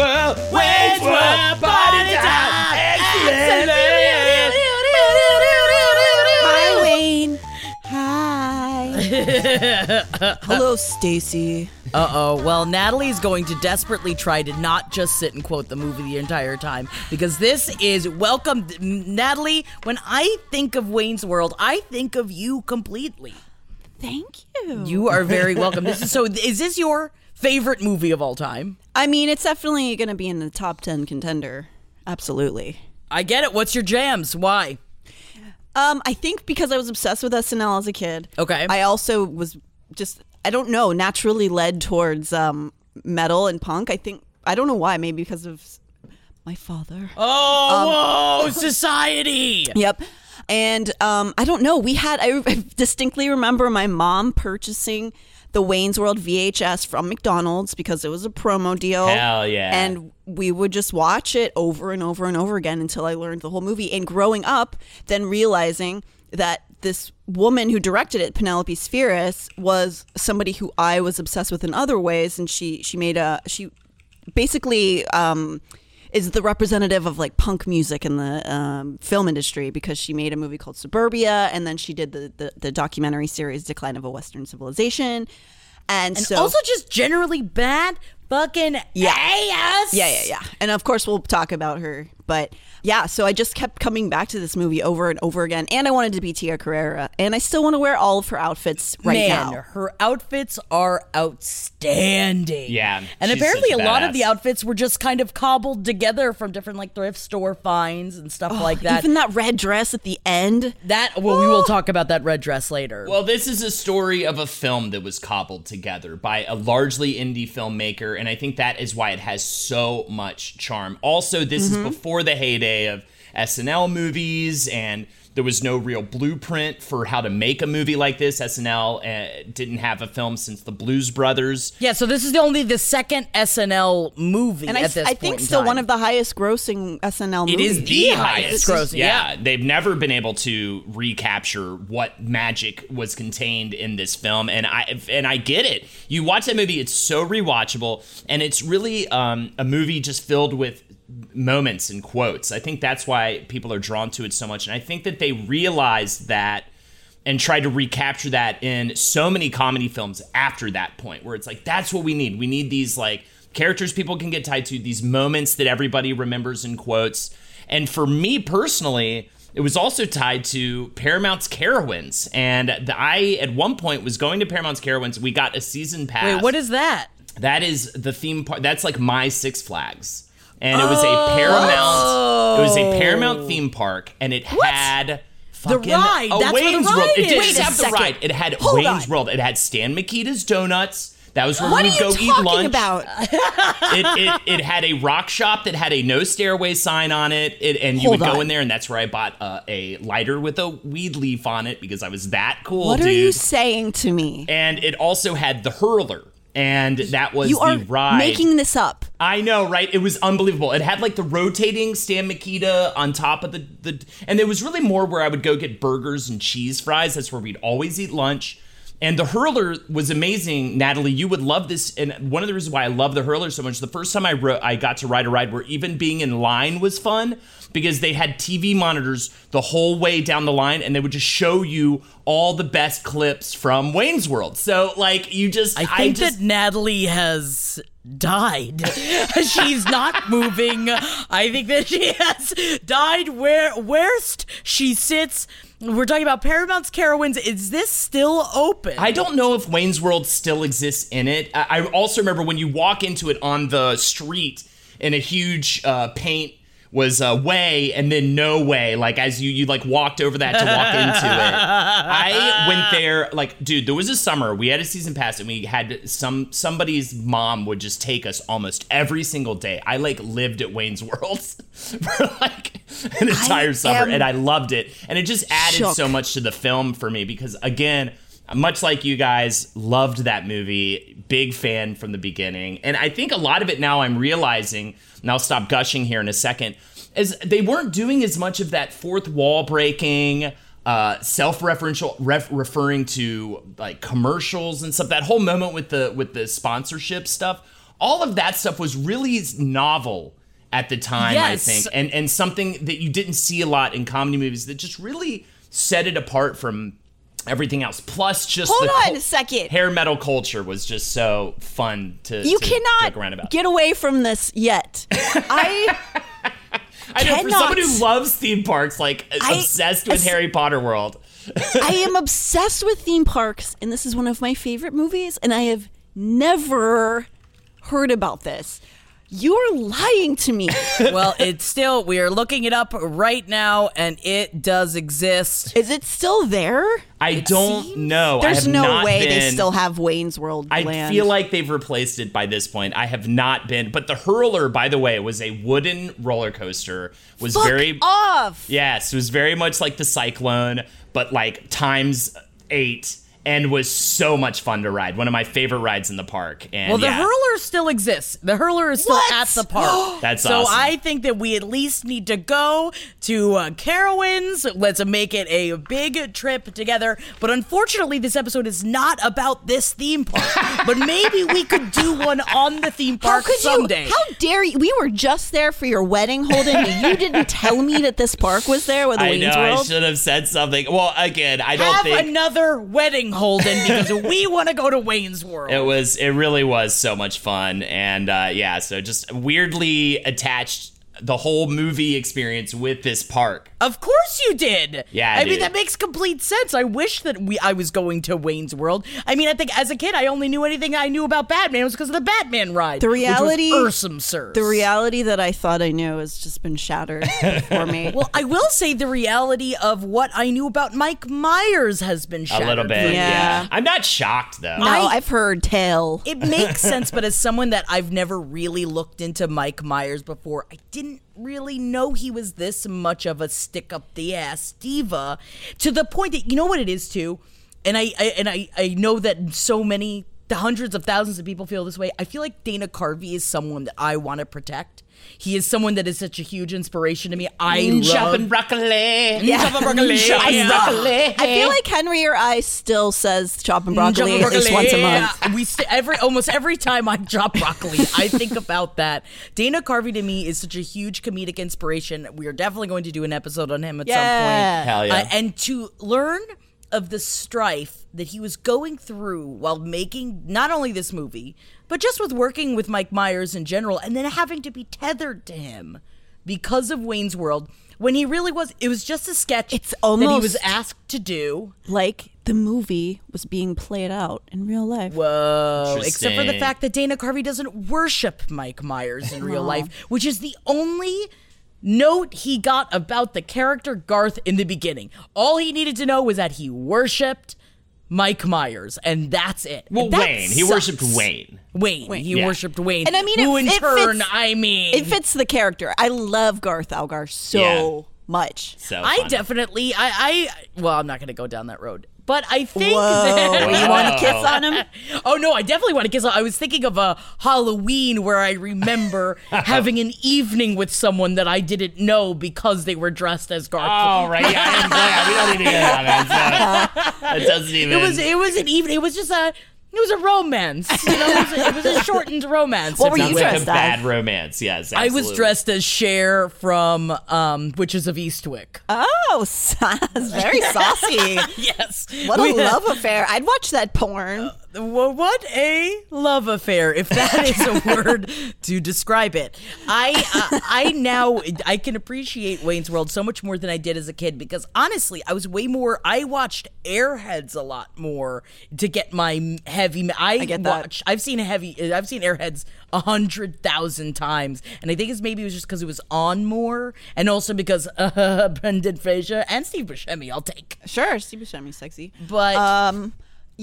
World, Wayne's World, party time, excellent. Hi, Wayne. Hi. Hello, Stacy. Uh oh. Well, Natalie's going to desperately try to not just sit and quote the movie the entire time because this is welcome. Natalie, when I think of Wayne's World, I think of you completely. Thank you. You are very welcome. This is so. Is this your favorite movie of all time? I mean, it's definitely going to be in the top 10 contender. Absolutely. I get it. What's your jams? Why? Um, I think because I was obsessed with SNL as a kid. Okay. I also was just I don't know, naturally led towards um metal and punk. I think I don't know why, maybe because of my father. Oh, whoa, society. Yep. And um, I don't know. We had, I distinctly remember my mom purchasing the Wayne's World VHS from McDonald's because it was a promo deal. Hell yeah. And we would just watch it over and over and over again until I learned the whole movie. And growing up, then realizing that this woman who directed it, Penelope Spheeris, was somebody who I was obsessed with in other ways. And she, she made a, she basically, um, is the representative of like punk music in the um, film industry because she made a movie called Suburbia and then she did the, the, the documentary series Decline of a Western Civilization. And, And so also just generally bad fucking Yeah. ass. yeah, yeah, yeah. And of course, we'll talk about her. But yeah, so I just kept coming back to this movie over and over again. And I wanted to be Tia Carrere. And I still want to wear all of her outfits right Man, now. her outfits are outstanding. Yeah, and she's apparently a such a lot of the outfits were just kind of cobbled together from different like thrift store finds and stuff like that. Even that red dress at the end. that well, we will talk about that red dress later. Well, this is a story of a film that was cobbled together by a largely indie filmmaker, and I think that is why it has so much charm. Also, this Mm-hmm. is before the heyday of SNL movies, and there was no real blueprint for how to make a movie like this. SNL uh, didn't have a film since the Blues Brothers. yeah, so this is only the second SNL movie And I, this I point think in still time. one of the highest grossing SNL It movies. is the The highest highest grossing, yeah. they've never been able to recapture what magic was contained in this film, and I and I get it. You watch that movie; it's so rewatchable, and it's really um, a movie just filled with moments and quotes. I think that's why people are drawn to it so much, and I think that they realized that and tried to recapture that in so many comedy films after that point where it's like that's what we need we need these like characters people can get tied to these moments that everybody remembers and quotes and for me personally it was also tied to Paramount's Carowinds, and the, I at one point was going to Paramount's Carowinds. We got a season pass. Wait, what is that? That is the theme park. That's like my Six Flags, and it was a Paramount. It was a Paramount theme park, and it had. fucking ride. A That's where the Wayne's ride World. It is. didn't Wait a have the second. ride. It had Hold Wayne's on. World. It had Stan Mikita's Donuts. That was where What we would go eat talking lunch. about? It, it, it had a rock shop that had a no stairway sign on it, it and you Hold would go on. in there, and that's where I bought uh, a lighter with a weed leaf on it because I was that cool, What dude. are you saying to me? and it also had the hurler, and that was You the are ride. making this up. I know, right? It was unbelievable. It had like the rotating Stan Mikita on top of the the, and there was really more where I would go get burgers and cheese fries. That's where we'd always eat lunch. And the hurler was amazing, Natalie. You would love this, and one of the reasons why I love the hurler so much. The first time I ro- I got to ride a ride where even being in line was fun because they had TV monitors the whole way down the line, and they would just show you all the best clips from Wayne's World. So like you just, I think just, that Natalie has died. She's not moving. I think that she has died where where's she sits. We're talking about Paramount's Carowinds. Is this still open? I don't know if Wayne's World still exists in it. I I also remember when you walk into it on the street in a huge uh, paint was uh, way and then no way. Like as you you like walked over that to walk into it. I went there like dude there was a summer we had a season pass and we had some somebody's mom would just take us almost every single day. I like lived at wayne's world for like an entire summer and i loved it. And it just added shook. so much to the film for me because again much like you guys loved that movie big fan from the beginning. And i think a lot of it now i'm realizing and i'll stop gushing here in a second is they weren't doing as much of that fourth wall breaking uh, self-referential ref- referring to like commercials and stuff that whole moment with the with the sponsorship stuff. All of that stuff was really novel at the time i think and and something that you didn't see a lot in comedy movies that just really set it apart from everything else plus just Hold the on cul- a second. hair metal culture was just so fun to You to cannot joke around about get away from this yet. I I know for cannot. someone who loves theme parks like I- obsessed with Harry Potter world I am obsessed with theme parks, and this is one of my favorite movies, and I have never heard about this. You're lying to me. well, it's still we are looking it up right now, and it does exist. Is it still there? I don't know There's no not way they still have Wayne's World land. I land. feel like they've replaced it by this point. I have not been, but the hurler, by the way, was a wooden roller coaster. Was Fuck very off. Yes, it was very much like the Cyclone, but like times eight, and was so much fun to ride. One of my favorite rides in the park. And Well, the yeah, hurler still exists. The hurler is still What? at the park. That's so awesome. I think that we at least need to go to uh, Carowinds. Let's make it a big trip together. But unfortunately, this episode is not about this theme park. but maybe we could do one on the theme How park could someday. you? How dare you? We were just there for your wedding, Holden. and you didn't tell me that this park was there with I Wayne's know I should have said something. Well, again, I don't Have think another wedding, Holden, because we want to go to Wayne's World. It was. It really was so much fun, and uh, yeah. So just weirdly attached the whole movie experience with this park. Of course you did. Yeah, I mean that makes complete sense. I wish that we I was going to Wayne's World. I mean, I think as a kid I only knew anything I knew about Batman was because of the Batman ride. The reality- which was Ursum Sirs. the reality that I thought I knew has just been shattered for me. Well, I will say the reality of what I knew about Mike Myers has been A little bit. Yeah. Yeah. I'm not shocked though. no, I- I've heard tell. It makes sense, but as someone that I've never really looked into Mike Myers before, I didn't really know he was this much of a stick up the ass diva to the point that you know what it is too, and I, I and I I know that so many the hundreds of thousands of people feel this way. I feel like Dana Carvey is someone that I want to protect. He is someone that is such a huge inspiration to me. I love Chopping broccoli. Yeah. Chopping broccoli. I, Yeah. still- I feel like Henry or I still says chop and broccoli Chop at least once a month. Yeah. We st- every almost every time I chop broccoli, I think about that. Dana Carvey to me is such a huge comedic inspiration. We are definitely going to do an episode on him at Yeah. some point. Hell yeah. Uh, and to learn of the strife that he was going through while making not only this movie, but just with working with Mike Myers in general, and then having to be tethered to him because of Wayne's World. When he really was, it was just a sketch It's almost that he was asked to do. Like the movie was being played out in real life. Whoa. Except for the fact that Dana Carvey doesn't worship Mike Myers in real life, which is the only note he got about the character Garth in the beginning. All he needed to know was that he worshipped Mike Myers, and that's it. Well, that Wayne. He worshiped worshipped Wayne. Wayne. He Yeah. worshipped Wayne. And I mean, who it- in it turn, fits- I mean, It fits the character. I love Garth Algar so Yeah. much. So I funny. definitely, I, I, well, I'm not going to go down that road, but I think Whoa. that you want to kiss on him? Oh no, I definitely want to kiss. On. I was thinking of a Halloween where I remember having an evening with someone that I didn't know because they were dressed as Garth. Oh right, yeah, I am glad. We don't need to get on that. It doesn't even. It was it was an even it was just a it was a romance. You know, it was a, it was a shortened romance. What were not you like- like a dressed bad as? romance. Yes, I was dressed as Cher from um, Witches of Eastwick. Oh, that's very saucy. yes. What a We had- love affair. I'd watch that porn. What a love affair, if that is a word to describe it. I uh, I now I can appreciate Wayne's World so much more than I did as a kid because honestly, I was way more. I watched Airheads a lot more to get my heavy. I, get that. watch. I've seen heavy. I've seen Airheads a hundred thousand times, and I think it's maybe it was just because it was on more, and also because uh, Brendan Fraser and Steve Buscemi. I'll take. Sure, Steve Buscemi's sexy. But Um,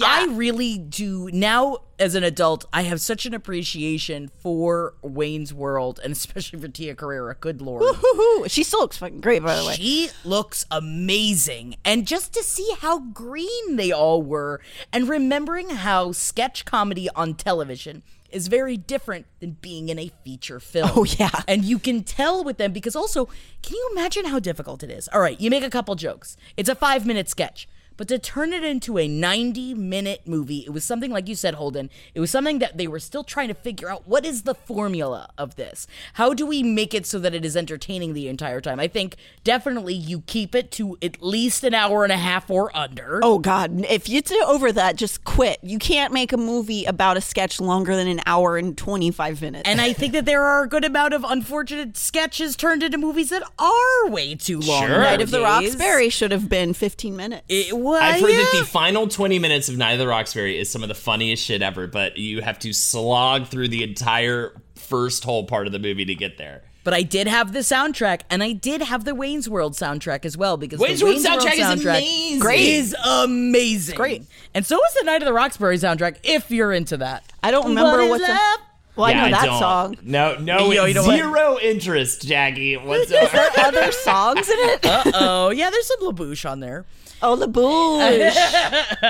I really do now as an adult. I have such an appreciation for Wayne's World, and especially for Tia Carrere. Good lord, Woohoo. She still looks fucking great, by the way. she looks amazing, and just to see how green they all were, and remembering how sketch comedy on television is very different than being in a feature film. Oh, yeah. And you can tell with them because also, can you imagine how difficult it is? All right, you make a couple jokes. It's a five minute sketch. But to turn it into a 90 minute movie, it was something like you said, Holden. It was something that they were still trying to figure out what is the formula of this? How do we make it so that it is entertaining the entire time? I think definitely you keep it to at least an hour and a half or under. Oh God! If you do over that, just quit. You can't make a movie about a sketch longer than an hour and twenty five minutes. And I think that there are a good amount of unfortunate sketches turned into movies that are way too long. Sure. Night of the nowadays. Roxbury should have been fifteen minutes. It, well, I've heard that the final 20 minutes of Night of the Roxbury is some of the funniest shit ever, but you have to slog through the entire first whole part of the movie to get there. But I did have the soundtrack, and I did have the Wayne's World soundtrack as well because Wayne's the World Wayne's soundtrack is World soundtrack amazing. Great. is amazing. Great. and so is the Night of the Roxbury soundtrack. If you're into that, I don't remember What what is the. love? Well, I know that don't. song. No, no, Yo, you know what? zero interest, Jackie, whatsoever. There are other songs in it. Uh oh yeah, there's some LaBouche on there. Oh, the boosh.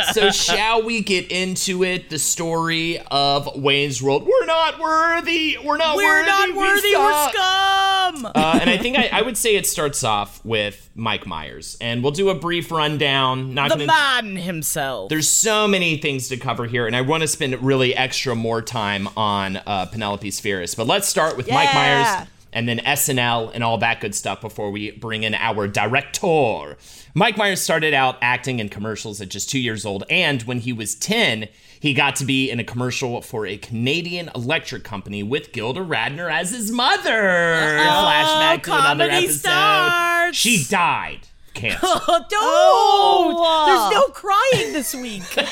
so shall we get into it? The story of Wayne's World. We're not worthy. We're not We're worthy. not we worthy. We're scum. Uh, and I think I, I would say it starts off with Mike Myers, and we'll do a brief rundown. Not the gonna, man himself. There's so many things to cover here, and I want to spend really extra more time on uh, Penelope Spheeris. But let's start with Mike Myers and then SNL and all that good stuff before we bring in our director. Mike Myers started out acting in commercials at just two years old, and when he was 10, he got to be in a commercial for a Canadian electric company with Gilda Radner as his mother. Flashback to another episode. starts. She died. Cancer. Oh, don't! Oh. There's no crying this week.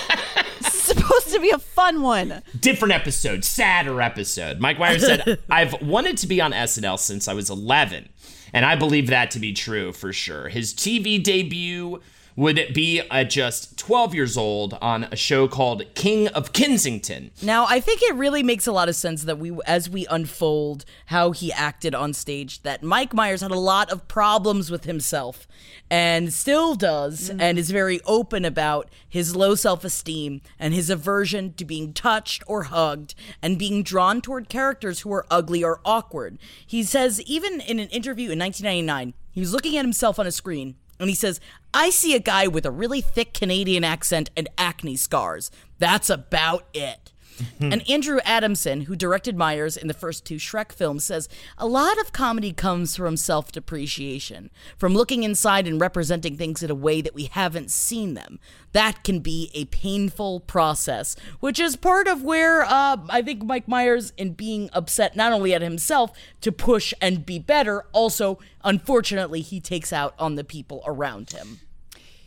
It's supposed to be a fun one. different episode, sadder episode. Mike Myers said, I've wanted to be on SNL since I was 11. And I believe that to be true for sure. His TV debut would be at just 12 years old on a show called King of Kensington. Now, I think it really makes a lot of sense that we, as we unfold how he acted on stage, that Mike Myers had a lot of problems with himself and still does, mm. and is very open about his low self esteem and his aversion to being touched or hugged and being drawn toward characters who are ugly or awkward. He says, even in an interview in 1999, he was looking at himself on a screen and he says, I see a guy with a really thick Canadian accent and acne scars. That's about it. And Andrew Adamson, who directed Myers in the first two Shrek films, says a lot of comedy comes from self depreciation, from looking inside and representing things in a way that we haven't seen them. That can be a painful process, which is part of where uh, I think Mike Myers, in being upset not only at himself to push and be better, also, unfortunately, he takes out on the people around him.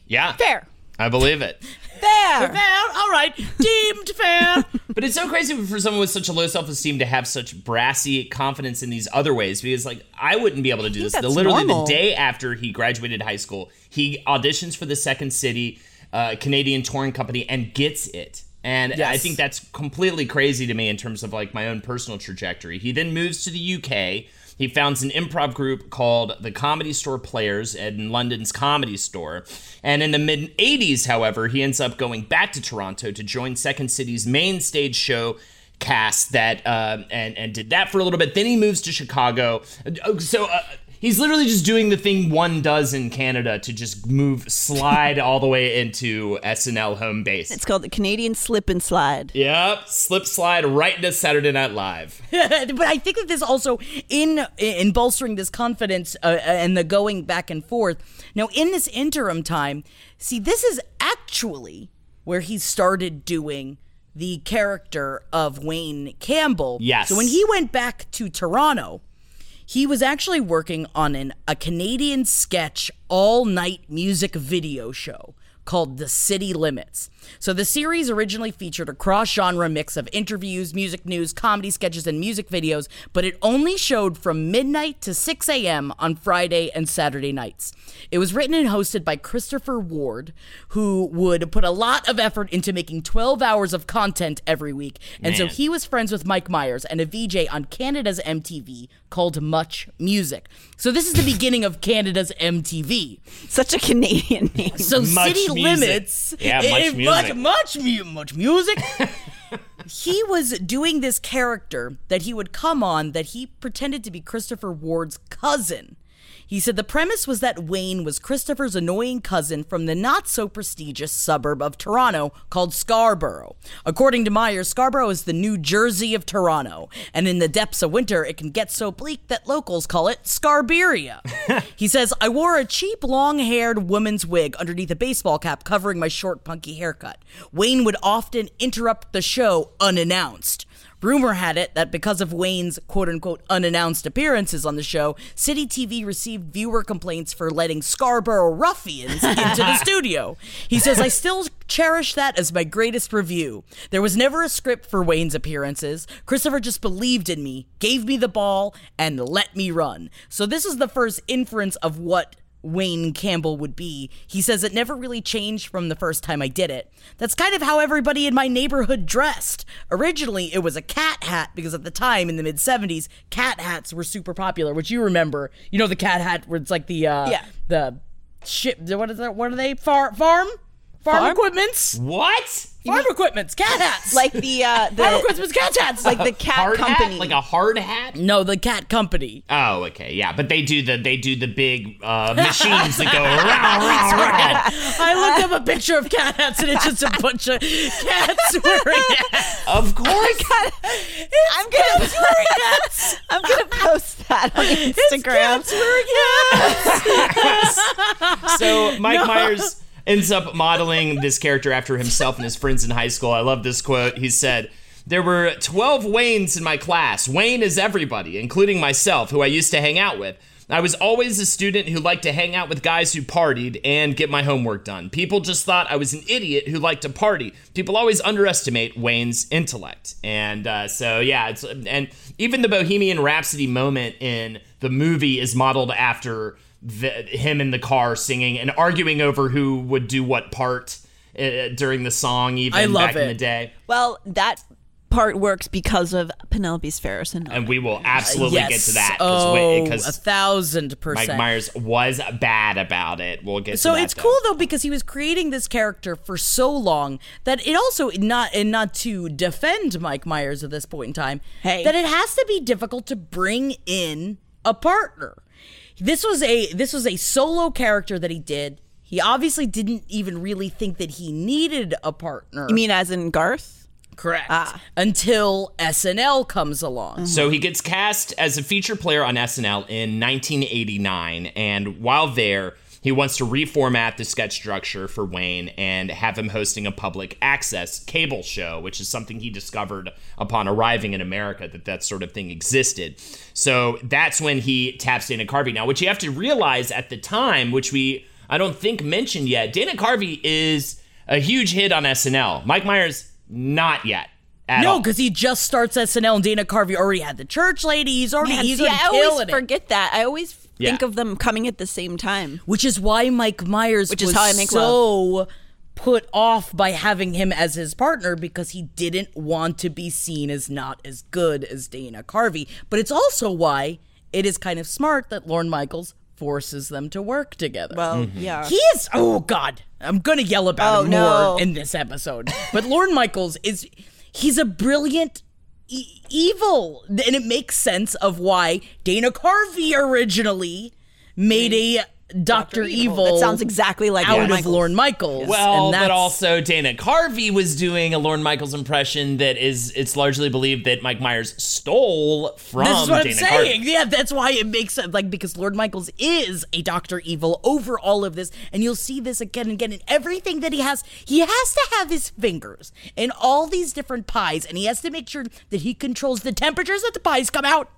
Yeah. Fair. I believe it. Fair. Fair, all right, deemed fair. But it's so crazy for someone with such a low self esteem to have such brassy confidence in these other ways because, like, I wouldn't be able to do this. The, Literally, normal. the day after he graduated high school, he auditions for the Second City uh, Canadian touring company and gets it. And I think that's completely crazy to me in terms of like my own personal trajectory. He then moves to the UK. He founds an improv group called the Comedy Store Players in London's Comedy Store. And in the mid 80s, however, he ends up going back to Toronto to join Second City's main stage show cast that uh, and and did that for a little bit. Then he moves to Chicago. Uh, So uh, He's literally just doing the thing one does in Canada to just move, slide all the way into SNL home base. It's called the Canadian Slip and Slide. Yep, slip slide right into Saturday Night Live. but I think that this also in in bolstering this confidence uh, and the going back and forth. Now, in this interim time, see, this is actually where he started doing the character of Wayne Campbell. Yes. So when he went back to Toronto, he was actually working on an a Canadian sketch all night music video show called The City Limits. So the series originally featured a cross-genre mix of interviews, music news, comedy sketches, and music videos, but it only showed from midnight to 6 a.m. on Friday and Saturday nights. It was written and hosted by Christopher Ward, who would put a lot of effort into making 12 hours of content every week. And so he was friends with Mike Myers and a VJ on Canada's MTV called Much Music. So this is the beginning of Canada's MTV. Such a Canadian name. So Much City music. Limits, Yeah, much music. Much, much, mu- much music. he was doing this character that he would come on that he pretended to be Christopher Ward's cousin. He said the premise was that Wayne was Christopher's annoying cousin from the not so prestigious suburb of Toronto called Scarborough. According to Myers, Scarborough is the New Jersey of Toronto, and in the depths of winter, it can get so bleak that locals call it Scarberia. he says, I wore a cheap, long haired woman's wig underneath a baseball cap covering my short, punky haircut. Wayne would often interrupt the show unannounced. Rumor had it that because of Wayne's quote unquote unannounced appearances on the show, City TV received viewer complaints for letting Scarborough ruffians into the studio. He says, I still cherish that as my greatest review. There was never a script for Wayne's appearances. Christopher just believed in me, gave me the ball, and let me run. So this is the first inference of what Wayne Campbell would be. He says it never really changed from the first time I did it. That's kind of how everybody in my neighborhood dressed. Originally, it was a cat hat because at the time in the mid 70s, cat hats were super popular, which you remember. You know the cat hat where it's like the uh Yeah. the ship what is that what are they? Far farm? Farm, Farm? equipments? What? Farm equipments, cat hats. like the uh, farm the equipments, cat hats. like the cat hard company. hat? Like a hard hat? No, the cat company. Oh, okay, yeah, but they do the they do the big uh, machines that go rah, rah, rah. I looked up a picture of cat hats and it's just a bunch of cats wearing hats. Of course. I'm gonna I'm gonna post that on Instagram. So Mike Myers ends up modeling this character after himself and his friends in high school. I love this quote. He said, There were 12 Waynes in my class. Wayne is everybody, including myself, who I used to hang out with. I was always a student who liked to hang out with guys who partied and get my homework done. People just thought I was an idiot who liked to party. People always underestimate Wayne's intellect. And uh, so, yeah, and even the Bohemian Rhapsody moment in the movie is modeled after the, him in the car singing and arguing over who would do what part uh, during the song, even I love back in the day. Well, that part works because of Penelope Spheeris and And we will absolutely yes. get to that Oh, because a thousand percent. Mike Myers was bad about it. We'll get so to that. it's though. cool though because he was creating this character for so long that it also not and not to defend Mike Myers at this point in time Hey. that it has to be difficult to bring in a partner. This was a this was a solo character that he did. He obviously didn't even really think that he needed a partner. You mean as in Garth? correct Ah. until SNL comes along. So he gets cast as a feature player on SNL in 1989, and while there, he wants to reformat the sketch structure for Wayne and have him hosting a public access cable show, which is something he discovered upon arriving in America that that sort of thing existed. So that's when he taps Dana Carvey. Now, what you have to realize at the time, which we I don't think mentioned yet, Dana Carvey is a huge hit on SNL. Mike Myers, not yet. At No, because he just starts SNL and Dana Carvey already had the church lady. He's already Man, he's see, already I always killing it. forget that. I always Yeah. think of them coming at the same time. Which is why Mike Myers Which was is how I make so put off by having him as his partner because he didn't want to be seen as not as good as Dana Carvey. But it's also why it is kind of smart that Lorne Michaels forces them to work together. Well, Mm-hmm. yeah. He is. Oh God, I'm gonna yell about Oh, him no. more in this episode. But Lorne Michaels is. He's a brilliant e- evil, and it makes sense of why Dana Carvey originally made a Doctor Evil. That sounds exactly like out Lorne of Michaels. Lorne Michaels. Well, and but also Dana Carvey was doing a Lorne Michaels impression that is it's largely believed that Mike Myers stole from This is what Dana I'm saying. Carvey. Yeah, that's why it makes sense. Like because Lord Michaels is a Doctor Evil over all of this, and you'll see this again and again in everything that he has. He has to have his fingers in all these different pies, and he has to make sure that he controls the temperatures that the pies come out,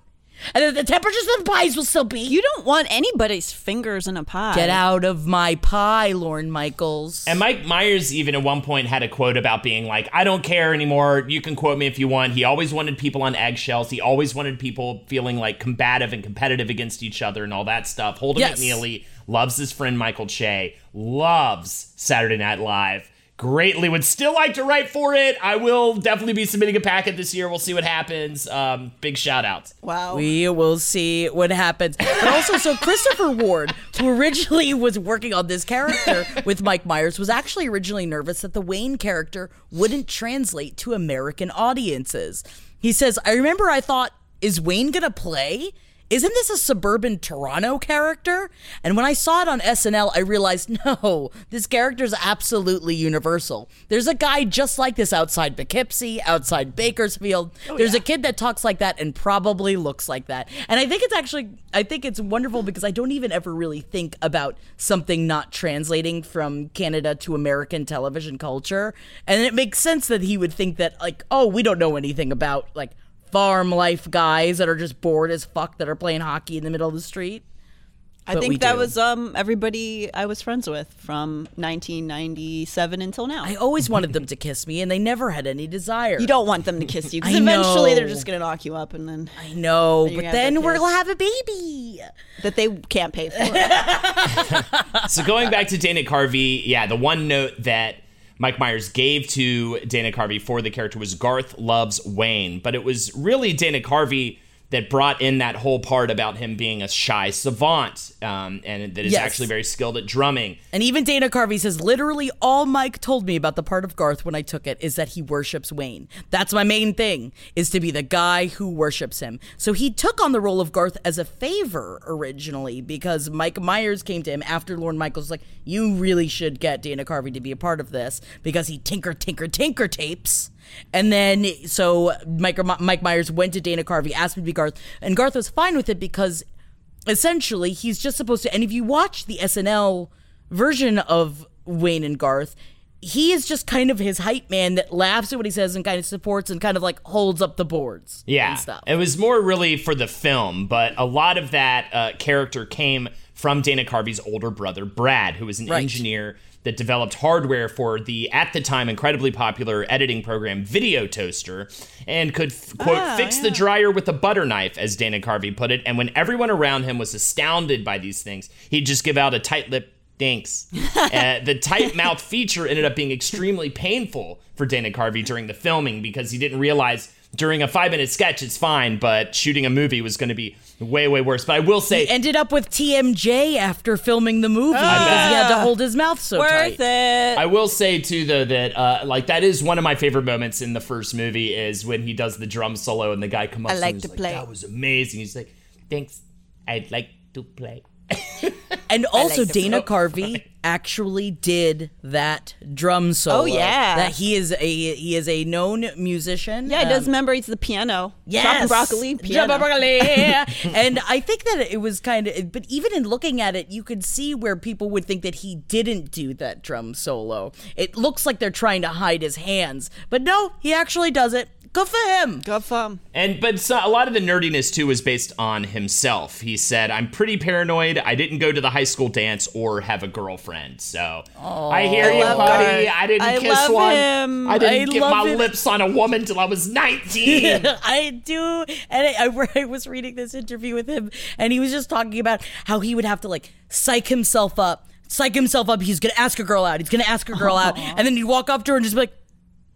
and that the temperatures of the pies will still be. You don't want anybody's fingers in a pie. get out of my pie, Lorne Michaels. And Mike Myers even at one point had a quote about being like, I don't care anymore. You can quote me if you want. He always wanted people on eggshells. He always wanted people feeling like combative and competitive against each other and all that stuff. Holden Yes. McNeely loves his friend Michael Che, loves Saturday Night Live. Greatly would still like to write for it. I will definitely be submitting a packet this year. We'll see what happens. Um, big shout out. Wow. We will see what happens. But also, so Christopher Ward, who originally was working on this character with Mike Myers, was actually originally nervous that the Wayne character wouldn't translate to American audiences. He says, I remember I thought, is Wayne going to play? Isn't this a suburban Toronto character? And when I saw it on SNL, I realized no, this character is absolutely universal. There's a guy just like this outside Poughkeepsie, outside Bakersfield. Oh, There's a kid that talks like that and probably looks like that. And I think it's actually, I think it's wonderful because I don't even ever really think about something not translating from Canada to American television culture. And it makes sense that he would think that, like, oh, we don't know anything about, like, farm life guys that are just bored as fuck that are playing hockey in the middle of the street. I But think that do. was um everybody I was friends with from 1997 until now. I always wanted them to kiss me, and they never had any desire. you don't want them to kiss you because I eventually they're just gonna knock you up and then I know, Then but then we're kiss. gonna have a baby. that they can't pay for. So going back to Dana Carvey, yeah, the one note that Mike Myers gave to Dana Carvey for the character was Garth loves Wayne, but it was really Dana Carvey that brought in that whole part about him being a shy savant um, and that is Yes. actually very skilled at drumming. And even Dana Carvey says, literally, all Mike told me about the part of Garth when I took it is that he worships Wayne. That's my main thing, is to be the guy who worships him. So he took on the role of Garth as a favor originally because Mike Myers came to him after Lorne Michaels was like, you really should get Dana Carvey to be a part of this because he tinker, tinker, tinker tapes. And then, so Mike, Mike Myers went to Dana Carvey, asked him to be Garth, and Garth was fine with it because essentially he's just supposed to and if you watch the SNL version of Wayne and Garth he is just kind of his hype man that laughs at what he says and kind of supports and kind of like holds up the boards Yeah, and stuff. it was more really for the film, but a lot of that uh, character came from Dana Carvey's older brother Brad, who was an Right. engineer that developed hardware for the at the time incredibly popular editing program Video Toaster, and could f- quote Ah, fix the dryer with a butter knife, as Dana Carvey put it. And when everyone around him was astounded by these things, he'd just give out a tight lip. Thanks. uh, the tight mouth feature ended up being extremely painful for Dana Carvey during the filming because he didn't realize during a five minute sketch it's fine, but shooting a movie was going to be way, way worse. But I will say, Ended up with TMJ after filming the movie because he had to hold his mouth so Worth tight. it. I will say too though that uh, like that is one of my favorite moments in the first movie is when he does the drum solo and the guy comes up I like him and to is play. That was amazing. He's like, thanks. I'd like to play. And also, the Dana Carvey actually did that drum solo. Oh, yeah. that he is a he is a known musician. yeah, he does Um, remember it's the piano. Yes. Broccoli, piano. Broccoli. and I think that it was kind of, but even in looking at it, you could see where people would think that he didn't do that drum solo. It looks like they're trying to hide his hands, but no, he actually does it. Good for him. Good for him. And but so, a lot of the nerdiness too was based on himself. He said, "I'm pretty paranoid. I didn't go to the high school dance or have a girlfriend." So I hear you, buddy. Garth. I didn't I kiss love one. him. I didn't I get love my him. lips on a woman till I was 19. I do, and I, I, I was reading this interview with him, and he was just talking about how he would have to like psych himself up, psych himself up. He's gonna ask a girl out. He's gonna ask a girl out, and then he'd walk up to her and just be like,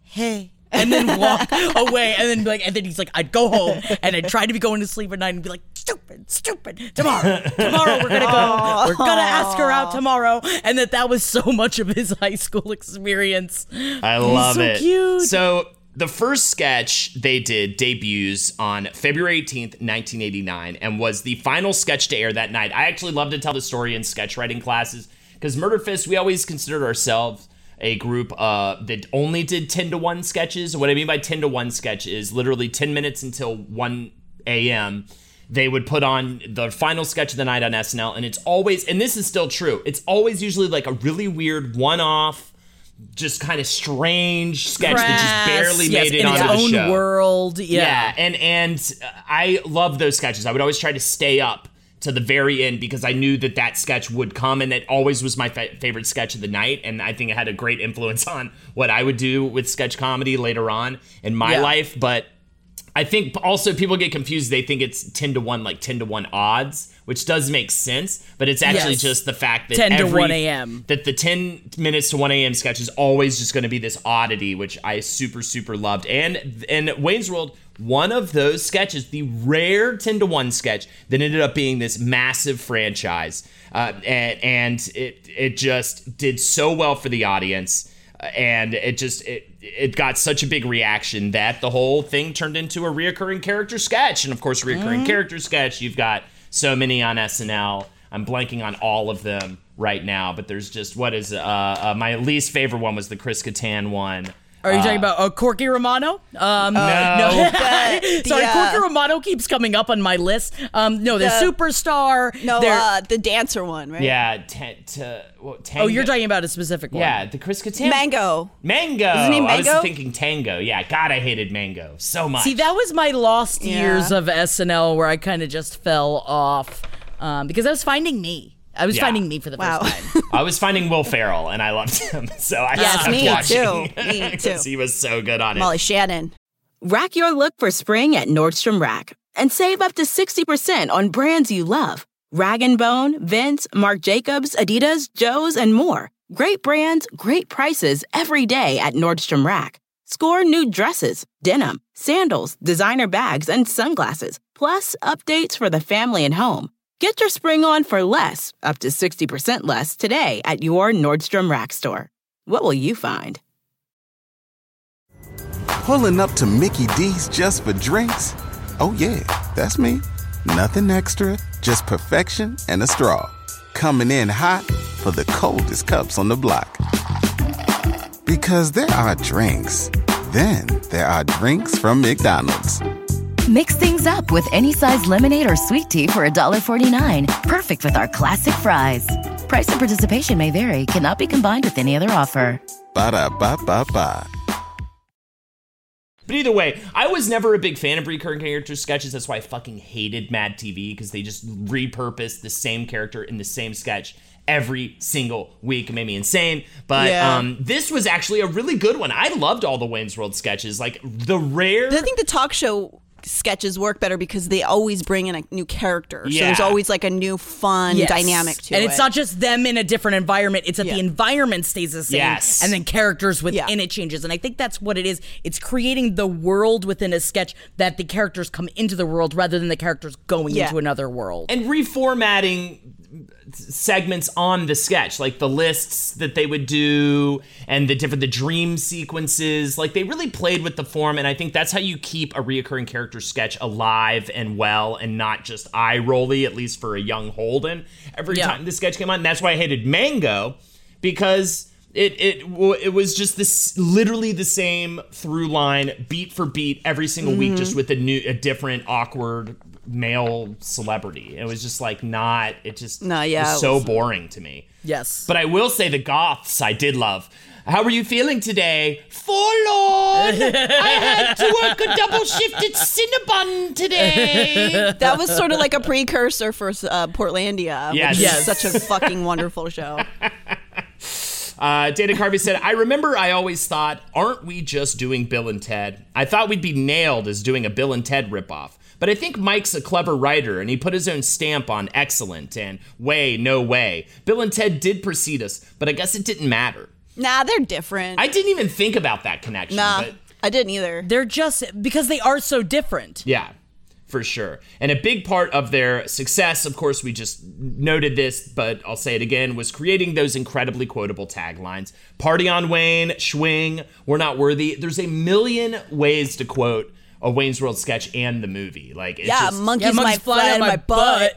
"Hey." And then walk away, and then be like, and then he's like, I'd go home, and I'd try to be going to sleep at night, and be like, stupid, stupid. Tomorrow, tomorrow we're gonna go, we're gonna ask her out tomorrow, and that that was so much of his high school experience. I love so it. cute. So The first sketch they did debuts on February 18th, 1989, and was the final sketch to air that night. I actually love to tell the story in sketch writing classes because Murder Fist, we always considered ourselves a group uh, that only did 10 to 1 sketches. What I mean by 10 to 1 sketch is literally 10 minutes until 1 a.m. They would put on the final sketch of the night on SNL, and it's always, and this is still true, it's always usually like a really weird one off, just kind of strange sketch that just barely yes, made it in onto its the own show. world. Yeah. Yeah, and and I love those sketches. I would always try to stay up to the very end because I knew that that sketch would come, and it always was my fa- favorite sketch of the night. And I think it had a great influence on what I would do with sketch comedy later on in my Yeah. life. But I think also people get confused. They think it's 10 to 1, like 10 to 1 odds, which does make sense, but it's actually Yes. just the fact that 10 to 1 a.m.. That the 10 minutes to 1 a.m. sketch is always just going to be this oddity, which I super, super loved. And in Wayne's World, one of those sketches, the rare 10 to 1 sketch that ended up being this massive franchise. Uh, and and it, it just did so well for the audience. And it just it it got such a big reaction that the whole thing turned into a reoccurring character sketch. And of course reoccurring character sketch you've got so many on SNL I'm blanking on all of them right now but there's just what is uh, uh my least favorite one was the Chris Kattan one Are you talking about uh, Corky Romano? Um, no. The, Sorry, uh, Corky Romano keeps coming up on my list. Um, no, the, The- superstar. No, uh, the dancer one, right? yeah t- t- well, tango. oh, you're talking about a specific one. yeah the Chris Kattan Mango. Mango his name I was thinking Tango yeah God I hated Mango so much See, that was my lost Yeah. years of SNL where I kind of just fell off um, because I was finding me. I was Yeah. finding me for the Wow. first time. I was finding Will Ferrell and I loved him so I Yes, stopped me watching too. Me too. because he was so good on it Molly Shannon. Rack your look for spring at Nordstrom Rack and save up to 60% on brands you love. Rag & Bone, Vince, Marc Jacobs, Adidas, Joe's, and more. Great brands, great prices every day at Nordstrom Rack. Score new dresses, denim, sandals, designer bags, and sunglasses, plus updates for the family and home. Get your spring on for less, up to 60% less today at your Nordstrom Rack store. What will you find? Pulling up to Mickey D's just for drinks? Oh, yeah, that's me. Nothing extra, just perfection and a straw. Coming in hot for the coldest cups on the block. Because there are drinks, then there are drinks from McDonald's. Mix things up with any size lemonade or sweet tea for $1.49. Perfect with our classic fries. Price and participation may vary, cannot be combined with any other offer. Ba da ba ba ba. But either way, I was never a big fan of recurring character sketches. That's why I fucking hated Mad TV because they just repurposed the same character in the same sketch every single week. It made me insane. But Yeah. um, this was actually a really good one. I loved all the Wayne's World sketches. Like the rare. I think the talk show sketches work better because they always bring in a new character. So Yeah. there's always like a new fun Yes. dynamic to and it. And it's not just them in a different environment it's that Yeah. the environment stays the same Yes. and then characters within Yeah. it changes and i think that's what it is it's creating the world within a sketch that the characters come into the world rather than the characters going Yeah. into another world and reformatting segments on the sketch like the lists that they would do and the different the dream sequences like they really played with the form and i think that's how you keep a reoccurring character sketch alive and well and not just eye rolly at least for a young holden every Yeah. time the sketch came on and that's why i hated mango because it it it was just this literally the same through line beat for beat every single week Mm-hmm. just with a new a different awkward male celebrity it was just like not it just No, yeah, was so was- boring to me yes but i will say the goths i did love how were you feeling today forlorn i had to work a double shift at cinnabon today that was sort of like a precursor for uh, Portlandia. Yes. which is Yes. such a fucking wonderful show. Uh, Dana Carvey said, I remember I always thought, aren't we just doing Bill and Ted? I thought we'd be nailed as doing a Bill and Ted ripoff. But I think Mike's a clever writer and he put his own stamp on excellent and way, no way. Bill and Ted did precede us, but I guess it didn't matter. Nah, they're different. I didn't even think about that connection. nah, But I didn't either. they're just because they are so different yeah. for sure. And a big part of their success, of course, we just noted this, but I'll say it again, was creating those incredibly quotable taglines. Party on Wayne, Schwing, We're Not Worthy. There's a million ways to quote a Wayne's World sketch and the movie. Like, it's Yeah, just, monkeys Yeah, might monkeys fly out of my butt.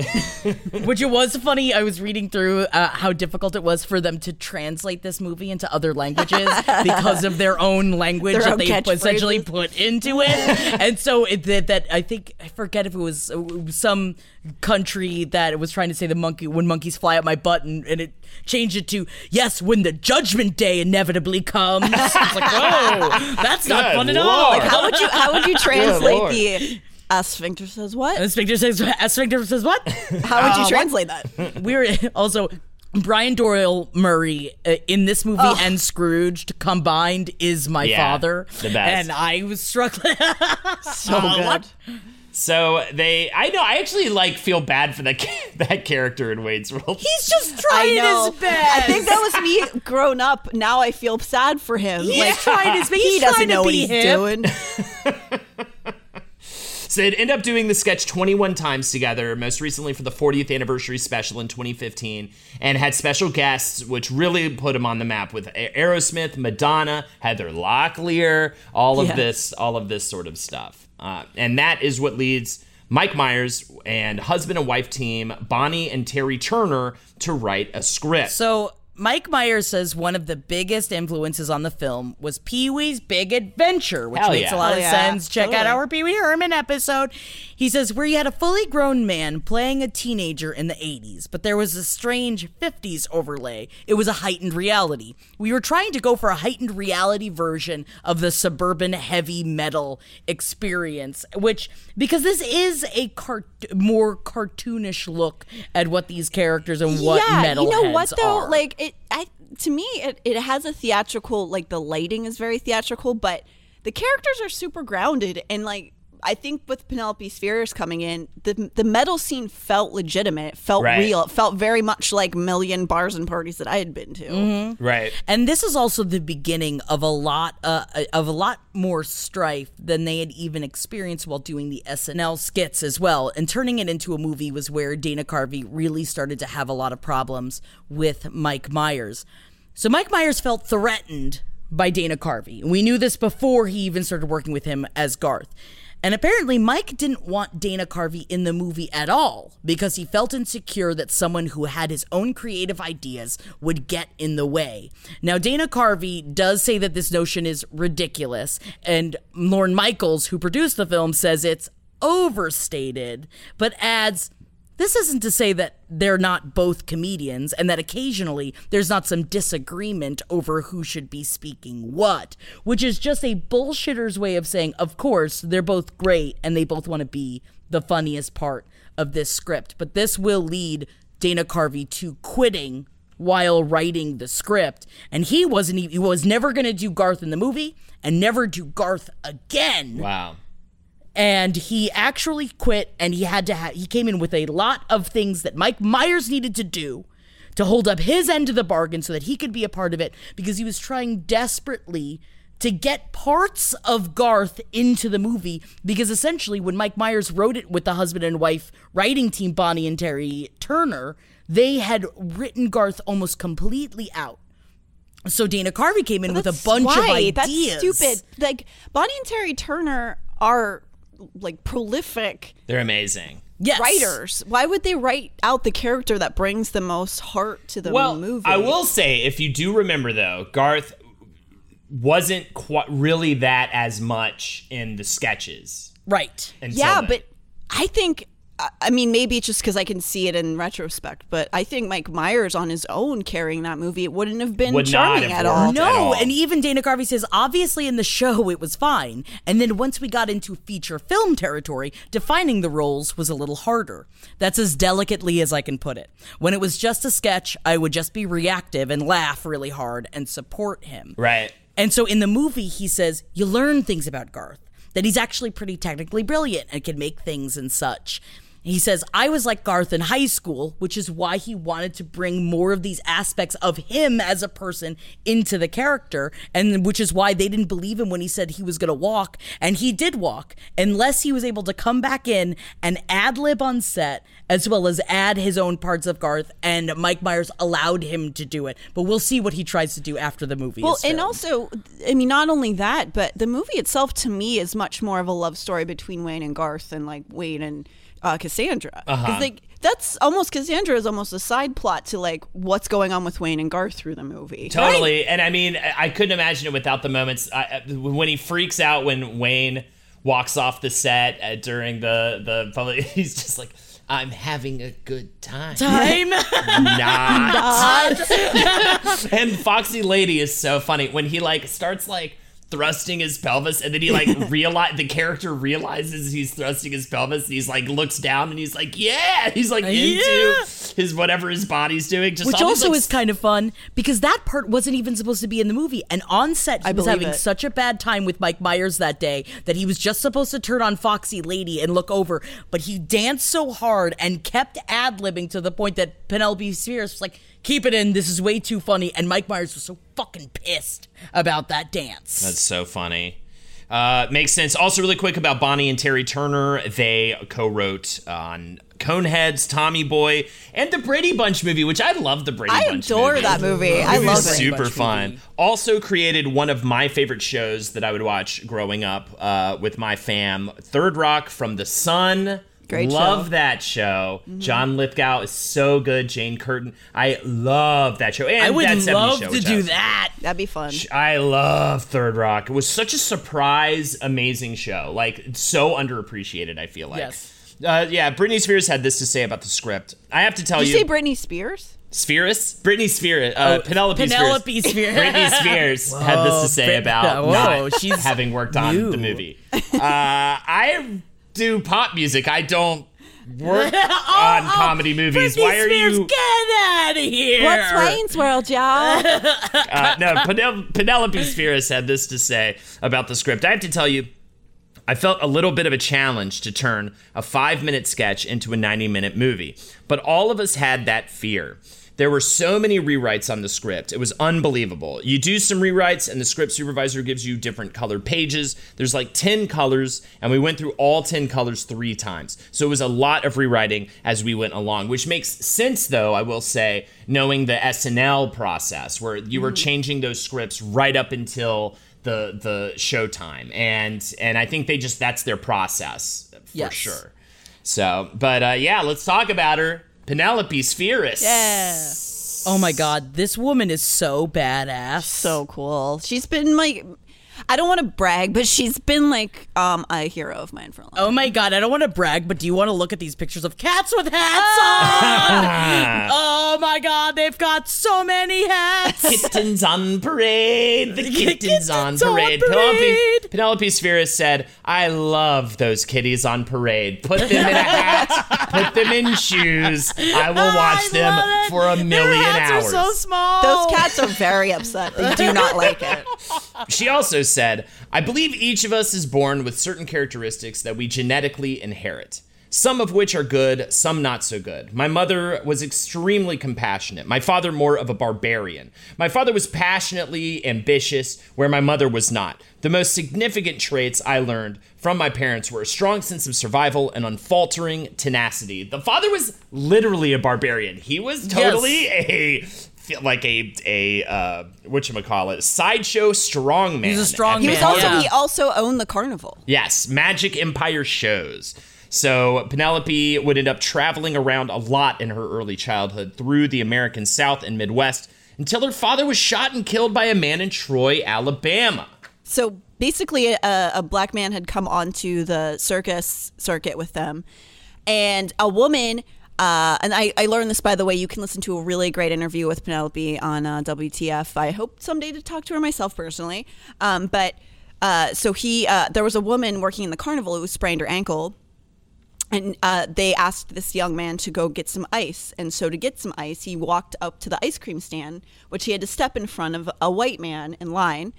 Which it was funny. I was reading through uh, how difficult it was for them to translate this movie into other languages because of their own language Their that own they essentially catchphrases. put into it. and so it, that, that I think I forget if it was uh, some country that was trying to say the monkey when monkeys fly up my butt and, and it changed it to yes when the judgment day inevitably comes. it's like whoa, that's not Good fun at all. Like, How would you how would you translate Lord. the a sphincter says what? a sphincter says, a sphincter says what? How would you Uh, translate that? we're also Brian Doyle Murray uh, in this movie and Scrooged combined is my Yeah, father, the best. and I was struggling. So good. what? So they, I know, I actually like feel bad for that that character in Wayne's World. He's just trying know. his best. I think that was me grown up. Now I feel sad for him. He's like trying his best. he He's doesn't trying to know what be he's hip. doing. So they'd end up doing the sketch 21 times together, most recently for the 40th anniversary special in 2015, and had special guests, which really put them on the map with Aerosmith, Madonna, Heather Locklear, all of this, all of this sort of stuff. Uh, and that is what leads Mike Myers and husband and wife team Bonnie and Terry Turner to write a script. So Mike Myers says one of the biggest influences on the film was Pee Wee's Big Adventure, which Hell makes yeah. a lot Hell of yeah. sense. Check out our Pee Wee Herman episode. He says where you had a fully grown man playing a teenager in the 80s, but there was a strange 50s overlay. It was a heightened reality. We were trying to go for a heightened reality version of the suburban heavy metal experience, which because this is a cart- more cartoonish look at what these characters and what yeah, metal you know what though? are. Like it, I to me, it, it has a theatrical. Like the lighting is very theatrical, but the characters are super grounded and like. I think with Penelope Spheeris coming in, the the metal scene felt legitimate. It felt Right. real. It felt very much like million bars and parties that I had been to. Mm-hmm. right. And this is also the beginning of a lot uh, of a lot more strife than they had even experienced while doing the SNL skits as well. And turning it into a movie was where Dana Carvey really started to have a lot of problems with Mike Myers. So Mike Myers felt threatened by Dana Carvey. We knew this before he even started working with him as Garth. And apparently, Mike didn't want Dana Carvey in the movie at all because he felt insecure that someone who had his own creative ideas would get in the way. Now, Dana Carvey does say that this notion is ridiculous, and Lorne Michaels, who produced the film, says it's overstated, but adds, this isn't to say that they're not both comedians and that occasionally there's not some disagreement over who should be speaking what, which is just a bullshitter's way of saying, of course, they're both great and they both want to be the funniest part of this script. But this will lead Dana Carvey to quitting while writing the script and he wasn't he was never going to do Garth in the movie and never do Garth again Wow. And he actually quit and he had to ha- he came in with a lot of things that Mike Myers needed to do to hold up his end of the bargain so that he could be a part of it because he was trying desperately to get parts of Garth into the movie because essentially when Mike Myers wrote it with the husband and wife writing team Bonnie and Terry Turner they had written Garth almost completely out so Dana Carvey came in with a bunch why. of ideas That's stupid. Like Bonnie and Terry Turner are like prolific They're amazing. yes. writers. Why would they write out the character that brings the most heart to the well, movie? I will say, if you do remember though, Garth wasn't quite really that as much in the sketches. right Yeah, then. but I think. I- I mean, maybe it's just because I can see it in retrospect, but I think Mike Myers on his own carrying that movie, it wouldn't have been Would charming have at all. worked. at No, all. and even Dana Carvey says obviously in the show it was fine. And then once we got into feature film territory, defining the roles was a little harder. That's as delicately as I can put it. When it was just a sketch, I would just be reactive and laugh really hard and support him. right. And so in the movie, he says, you learn things about Garth, that he's actually pretty technically brilliant and can make things and such. He says, I was like Garth in high school, which is why he wanted to bring more of these aspects of him as a person into the character, and which is why they didn't believe him when he said he was going to walk. And he did walk, unless he was able to come back in and ad lib on set, as well as add his own parts of Garth, and Mike Myers allowed him to do it. But we'll see what he tries to do after the movie. Well, and also, I mean, not only that, but the movie itself to me is much more of a love story between Wayne and Garth than like Wayne and uh, Cassandra. Because like that's almost Cassandra is almost a side plot to like what's going on with Wayne and Garth through the movie. Totally. And I mean, I couldn't imagine it without the moments I, when he freaks out when Wayne walks off the set uh, during the the public. He's just like, "I'm having a good time." time. Not. and Foxy Lady is so funny when he like starts like thrusting his pelvis and then he like realize the character realizes he's thrusting his pelvis and he's like looks down and he's like yeah he's like into Yeah. his whatever his body's doing just Which also like, is kind of fun because that part wasn't even supposed to be in the movie. And on set, he I was having it. such a bad time with Mike Myers that day that he was just supposed to turn on Foxy Lady and look over. But he danced so hard and kept ad libbing to the point that Penelope Spheeris was like, keep it in. This is way too funny. And Mike Myers was so fucking pissed about that dance. That's so funny. Uh, makes sense. Also, really quick about Bonnie and Terry Turner. They co-wrote on Coneheads, Tommy Boy, and the Brady Bunch movie, which I love. The Brady Bunch. I Bunch adore movie. that movie. I love it. super fun. movie. Also created one of my favorite shows that I would watch growing up uh, with my fam, Third Rock from the Sun. Great love show. that show. John Lithgow is so good. Jane Curtin. I love that show. And I would that 70s love show, to do that. That'd be fun. I love Third Rock. It was such a surprise, amazing show. Like so underappreciated. I feel like. Yes. Uh, yeah, Britney Spears had this to say about the script. I have to tell Did you you, say Britney Spears? Spears, Britney Spears, uh, Penelope, Penelope Spears, Spears. Britney Spears had this to say Brit- about Whoa, not she's having worked on new. the movie. Uh, I do pop music. I don't work on comedy movies. Britney Why are Spears, you? Get out of here. What's Wayne's World, y'all? Uh, no, Penel- Penelope Spears had this to say about the script. I have to tell you, I felt a little bit of a challenge to turn a five minute sketch into a 90 minute movie, but all of us had that fear. There were so many rewrites on the script. It was unbelievable. You do some rewrites, and the script supervisor gives you different colored pages. There's like 10 colors, and we went through all 10 colors three times. So it was a lot of rewriting as we went along, which makes sense, though, I will say, knowing the SNL process, where you were changing those scripts right up until the the showtime and and i think they just that's their process for Yes. sure so but uh yeah let's talk about her penelope spheeris yeah. Oh my god, this woman is so badass. So cool. She's been like, I don't want to brag, but she's been like um, a hero of mine for a long time. Oh my god, I don't want to brag, but do you want to look at these pictures of cats with hats on? oh my god, they've got so many hats. kittens on parade the kittens, Kittens on on parade, parade. penelope penelope spheeris said i love those kitties on parade put them in a hat put them in shoes i will watch I them for a Their million hats hours Are so small. Those cats are very upset. They do not like it. She also said, I believe each of us is born with certain characteristics that we genetically inherit. Some of which are good, some not so good. My mother was extremely compassionate. My father, more of a barbarian. My father was passionately ambitious, where my mother was not. The most significant traits I learned from my parents were a strong sense of survival and unfaltering tenacity. The father was literally a barbarian. He was totally a feel like a a uh what you call it sideshow strongman. He's a strong He the was also yeah. he also owned the carnival. Yes, Magic Empire shows. So Penelope would end up traveling around a lot in her early childhood through the American South and Midwest until her father was shot and killed by a man in Troy, Alabama. So basically, a, a black man had come onto the circus circuit with them, and a woman. Uh, and I, I learned this by the way. You can listen to a really great interview with Penelope on uh, WTF. I hope someday to talk to her myself personally. Um, but uh, so he, uh, there was a woman working in the carnival who sprained her ankle, and uh, they asked this young man to go get some ice. And so to get some ice, he walked up to the ice cream stand, which he had to step in front of a white man in line.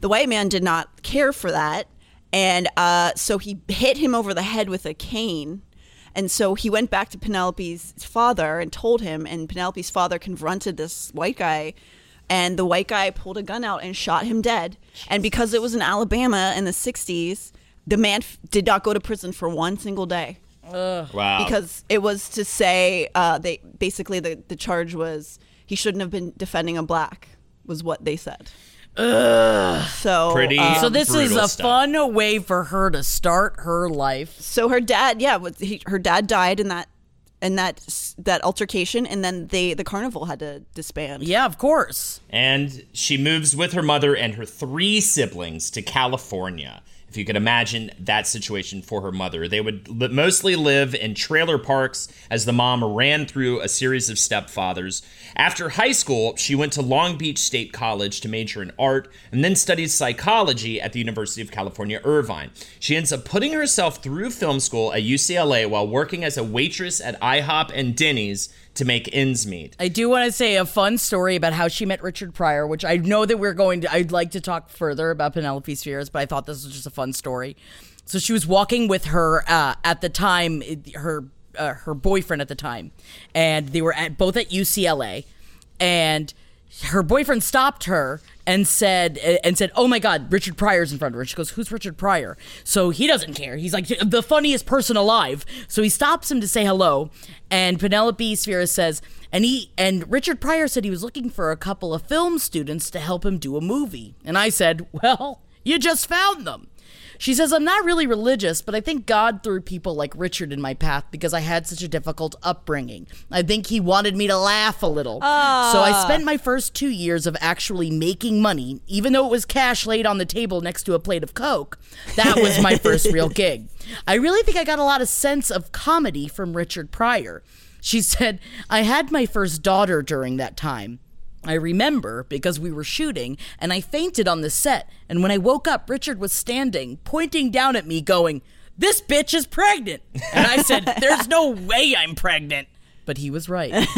The white man did not care for that. And uh, so he hit him over the head with a cane. And so he went back to Penelope's father and told him, and Penelope's father confronted this white guy, and the white guy pulled a gun out and shot him dead. And because it was in Alabama in the 60s, the man f- did not go to prison for one single day Wow. because it was to say uh, they basically the, the charge was he shouldn't have been defending a black was what they said. So Pretty- um, So this is a stuff. fun way for her to start her life. so her dad yeah was, he, her dad died in that in that that altercation and then they the carnival had to disband. Yeah, of course. and she moves with her mother and her three siblings to California. If you could imagine that situation for her mother, they would li- mostly live in trailer parks as the mom ran through a series of stepfathers. After high school, she went to Long Beach State College to major in art and then studied psychology at the University of California, Irvine. She ends up putting herself through film school at UCLA while working as a waitress at IHOP and Denny's to make ends meet. I do want to say a fun story about how she met Richard Pryor, which I know that we're going to. I'd like to talk further about Penelope Spheeris, but I thought this was just a fun story. So she was walking with her uh, at the time, her uh, her boyfriend at the time, and they were at both at UCLA, and her boyfriend stopped her and said and said, "Oh my God, Richard Pryor's in front of her." She goes, "Who's Richard Pryor?" So he doesn't care. He's like the funniest person alive. So he stops him to say hello, and Penelope Spheeris says, and he and Richard Pryor said he was looking for a couple of film students to help him do a movie. And I said, "Well, you just found them." She says, I'm not really religious, but I think God threw people like Richard in my path because I had such a difficult upbringing. I think he wanted me to laugh a little. So I spent ah. my first two years of actually making money, even though it was cash laid on the table next to a plate of Coke. That was my first real gig. I really think I got a lot of sense of comedy from Richard Pryor. She said, I had my first daughter during that time. I remember because we were shooting and I fainted on the set. And when I woke up, Richard was standing, pointing down at me, going, This bitch is pregnant. And I said, There's no way I'm pregnant. But he was right.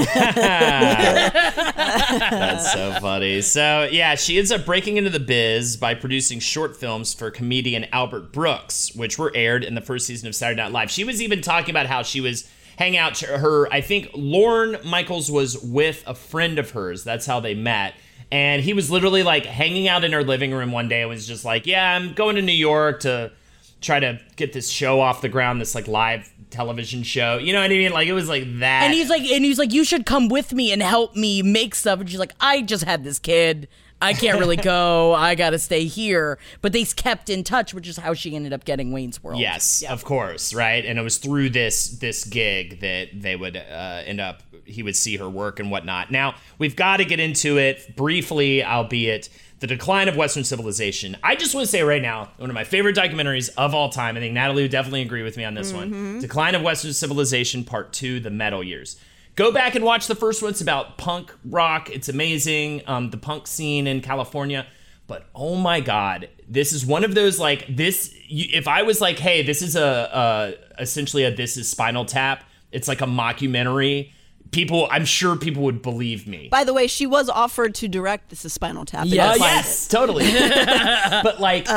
That's so funny. So, yeah, she ends up breaking into the biz by producing short films for comedian Albert Brooks, which were aired in the first season of Saturday Night Live. She was even talking about how she was hanging out to her, I think Lorne Michaels was with a friend of hers. That's how they met. And he was literally like hanging out in her living room one day and was just like, Yeah, I'm going to New York to try to get this show off the ground, this like live television show. You know what I mean? Like it was like that. And he's like, and he's like, you should come with me and help me make stuff. And she's like, I just had this kid. I can't really go. I gotta stay here. But they kept in touch, which is how she ended up getting Wayne's World. Yes, of course, right? And it was through this this gig that they would uh, end up. He would see her work and whatnot. Now we've got to get into it briefly, albeit the decline of Western civilization. I just want to say right now, one of my favorite documentaries of all time. I think Natalie would definitely agree with me on this one. Decline of Western civilization, part two, the Metal Years. Go back and watch the first one. It's about punk rock. It's amazing. Um, the punk scene in California. But oh my god, this is one of those like this. You, if I was like, hey, this is a, a essentially a this is Spinal Tap. It's like a mockumentary. People, I'm sure people would believe me. By the way, she was offered to direct This is Spinal Tap. and Yes. Uh, yes, totally. but like,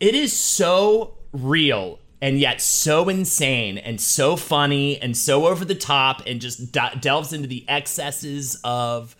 it is so real and yet so insane and so funny and so over the top and just de- delves into the excesses of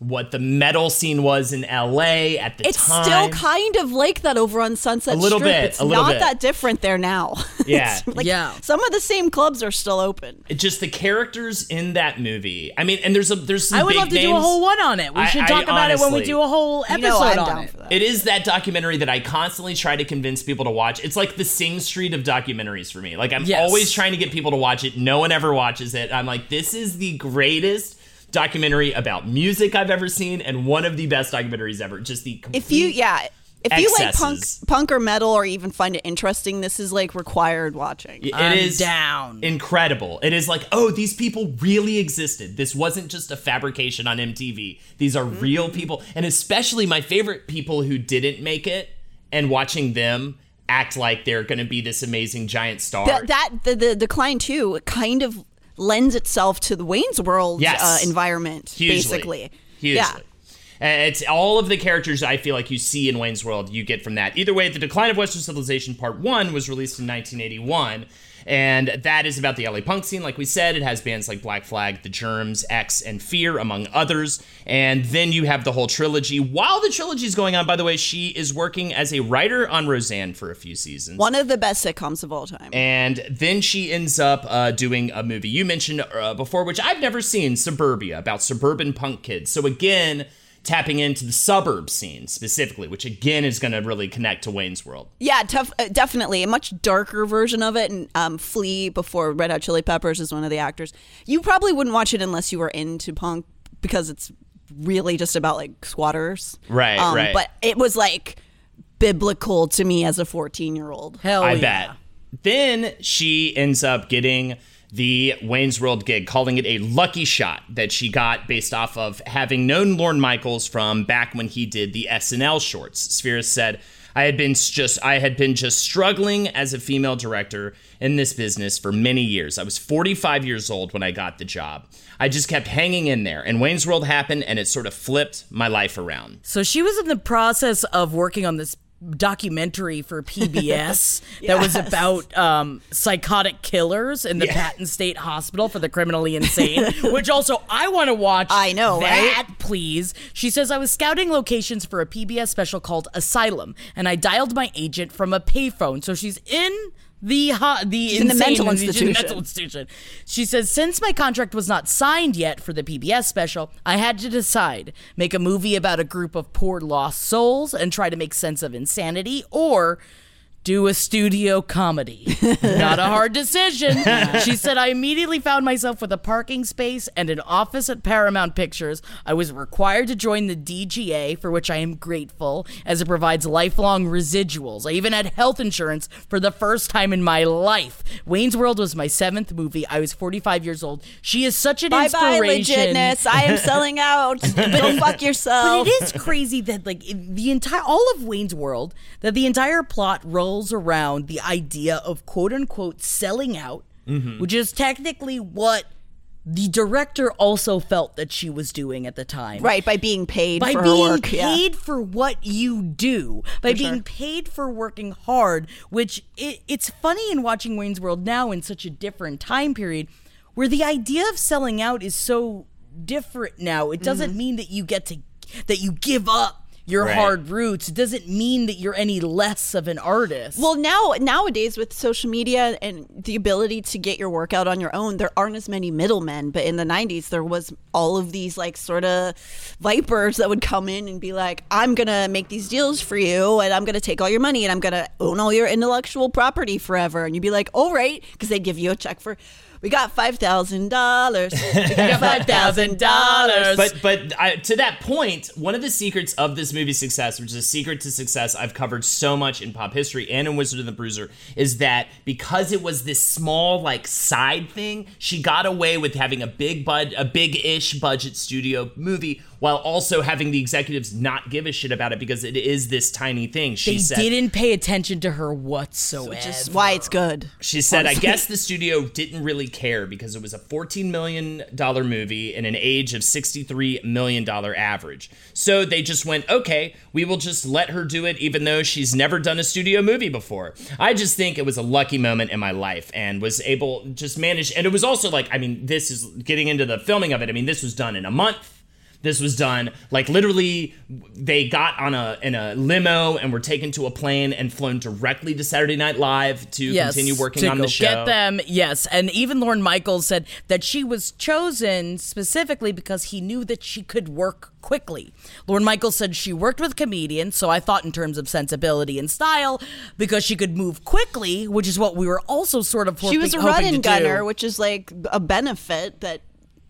what the metal scene was in LA at the It's time. It's still kind of like that over on Sunset A little Strip. bit, It's a little not bit. that different there now. Yeah. Like Yeah. Some of the same clubs are still open. It just the characters in that movie. I mean, and there's a there's some I would big love to do a whole one on it. We I- should I talk about it when we do a whole You episode know I'm on down it. for that. It is that documentary that I constantly try to convince people to watch. It's like the Sing Street of documentaries for me. Like I'm Yes. always trying to get people to watch it. No one ever watches it. I'm like, this is the greatest documentary about music I've ever seen, and one of the best documentaries ever. Just the If you, yeah, if you like punk, punk or metal, or even find it interesting, this is like required watching. It I'm is down. incredible. It is like, oh, these people really existed. This wasn't just a fabrication on MTV. These are Mm-hmm. real people, and especially my favorite people who didn't make it, and watching them act like they're going to be this amazing giant star. That, that the, the decline too kind of lends itself to the Wayne's World Yes. uh, environment, Hugely. basically. Hugely. Yeah. Uh, It's all of the characters I feel like you see in Wayne's World, you get from that. Either way, The Decline of Western Civilization Part 1 was released in 1981. And that is about the LA punk scene. Like we said, it has bands like Black Flag, The Germs, X, and Fear, among others. And then you have the whole trilogy. While the trilogy is going on, by the way, she is working as a writer on Roseanne for a few seasons. One of the best sitcoms of all time. And then she ends up uh, doing a movie you mentioned uh, before, which I've never seen, Suburbia, about suburban punk kids. So again, tapping into the suburb scene specifically, which again is going to really connect to Wayne's World. Yeah, tough, uh, definitely a much darker version of it. And um, Flea before Red Hot Chili Peppers is one of the actors. You probably wouldn't watch it unless you were into punk because it's really just about like squatters. Right, um, right. But it was like biblical to me as a 14 year old. Hell I yeah. bet. Then she ends up getting the Wayne's World gig, calling it a lucky shot that she got based off of having known Lorne Michaels from back when he did the SNL shorts. Spheeris said, I had been just I had been just struggling as a female director in this business for many years. I was 45 years old when I got the job. I just kept hanging in there and Wayne's World happened and it sort of flipped my life around. So she was in the process of working on this documentary for PBS that was about um, psychotic killers in the Patton State Hospital for the criminally insane, which also I want to watch. I know, that, please. She says I was scouting locations for a PBS special called Asylum, and I dialed my agent from a payphone. So she's in the the in the insane- mental she's in the institution. mental institution. She says, since my contract was not signed yet for the PBS special, I had to decide make a movie about a group of poor lost souls and try to make sense of insanity, or do a studio comedy. Not a hard decision. she said, I immediately found myself with a parking space and an office at Paramount Pictures. I was required to join the DGA, for which I am grateful, as it provides lifelong residuals. I even had health insurance for the first time in my life. Wayne's World was my seventh movie. I was 45 years old. She is such an Bye bye, inspiration. legitness. I am selling out. Go fuck yourself. But it is crazy that like the entire all of Wayne's World that the entire plot rolls around the idea of quote unquote selling out, which is technically what the director also felt that she was doing at the time. Right, by being paid By for her being work. yeah. paid for what you do, by being paid for working hard, which it, it's funny in watching Wayne's World now in such a different time period where the idea of selling out is so different now. It doesn't Mm-hmm. mean that you get to that you give up your Right. hard roots. Doesn't mean that you're any less of an artist. Well, now nowadays with social media and the ability to get your work out on your own, there aren't as many middlemen. But in the '90s, there was all of these like sort of vipers that would come in and be like, "I'm gonna make these deals for you, and I'm gonna take all your money, and I'm gonna own all your intellectual property forever." And you'd be like, "All right," because they'd give you a check for. We got five thousand dollars. We got five thousand dollars. But but I, to that point, one of the secrets of this movie's success, which is a secret to success I've covered so much in pop history and in Wizard of the Bruiser, is that because it was this small like side thing, she got away with having a big bud a big-ish budget studio movie while also having the executives not give a shit about it because it is this tiny thing. She they said didn't pay attention to her whatsoever. which is why it's good. She said, I guess the studio didn't really care because it was a $14 million movie in an age of $63 million average. So they just went, okay, we will just let her do it even though she's never done a studio movie before. I just think it was a lucky moment in my life and was able just manage. And it was also like, I mean, this is getting into the filming of it. I mean, this was done in a month. This was done like literally. They got on a in a limo and were taken to a plane and flown directly to Saturday Night Live to continue working to on go the show. Get them, yes. And even Lorne Michaels said that she was chosen specifically because he knew that she could work quickly. Lorne Michaels said she worked with comedians, so I thought in terms of sensibility and style, because she could move quickly, which is what we were also sort of She was a run to and do. gunner, which is like a benefit that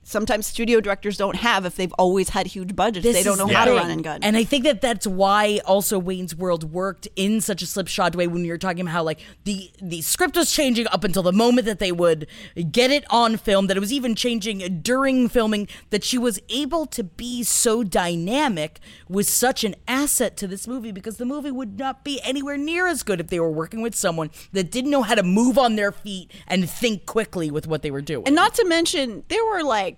sometimes studio directors don't have if they've always had huge budgets. This they don't know how to run and gun. And I think that that's why also Wayne's World worked in such a slipshod way when you're talking about how like the the script was changing up until the moment that they would get it on film that it was even changing during filming that she was able to be so dynamic was such an asset to this movie because the movie would not be anywhere near as good if they were working with someone that didn't know how to move on their feet and think quickly with what they were doing. And not to mention, there were like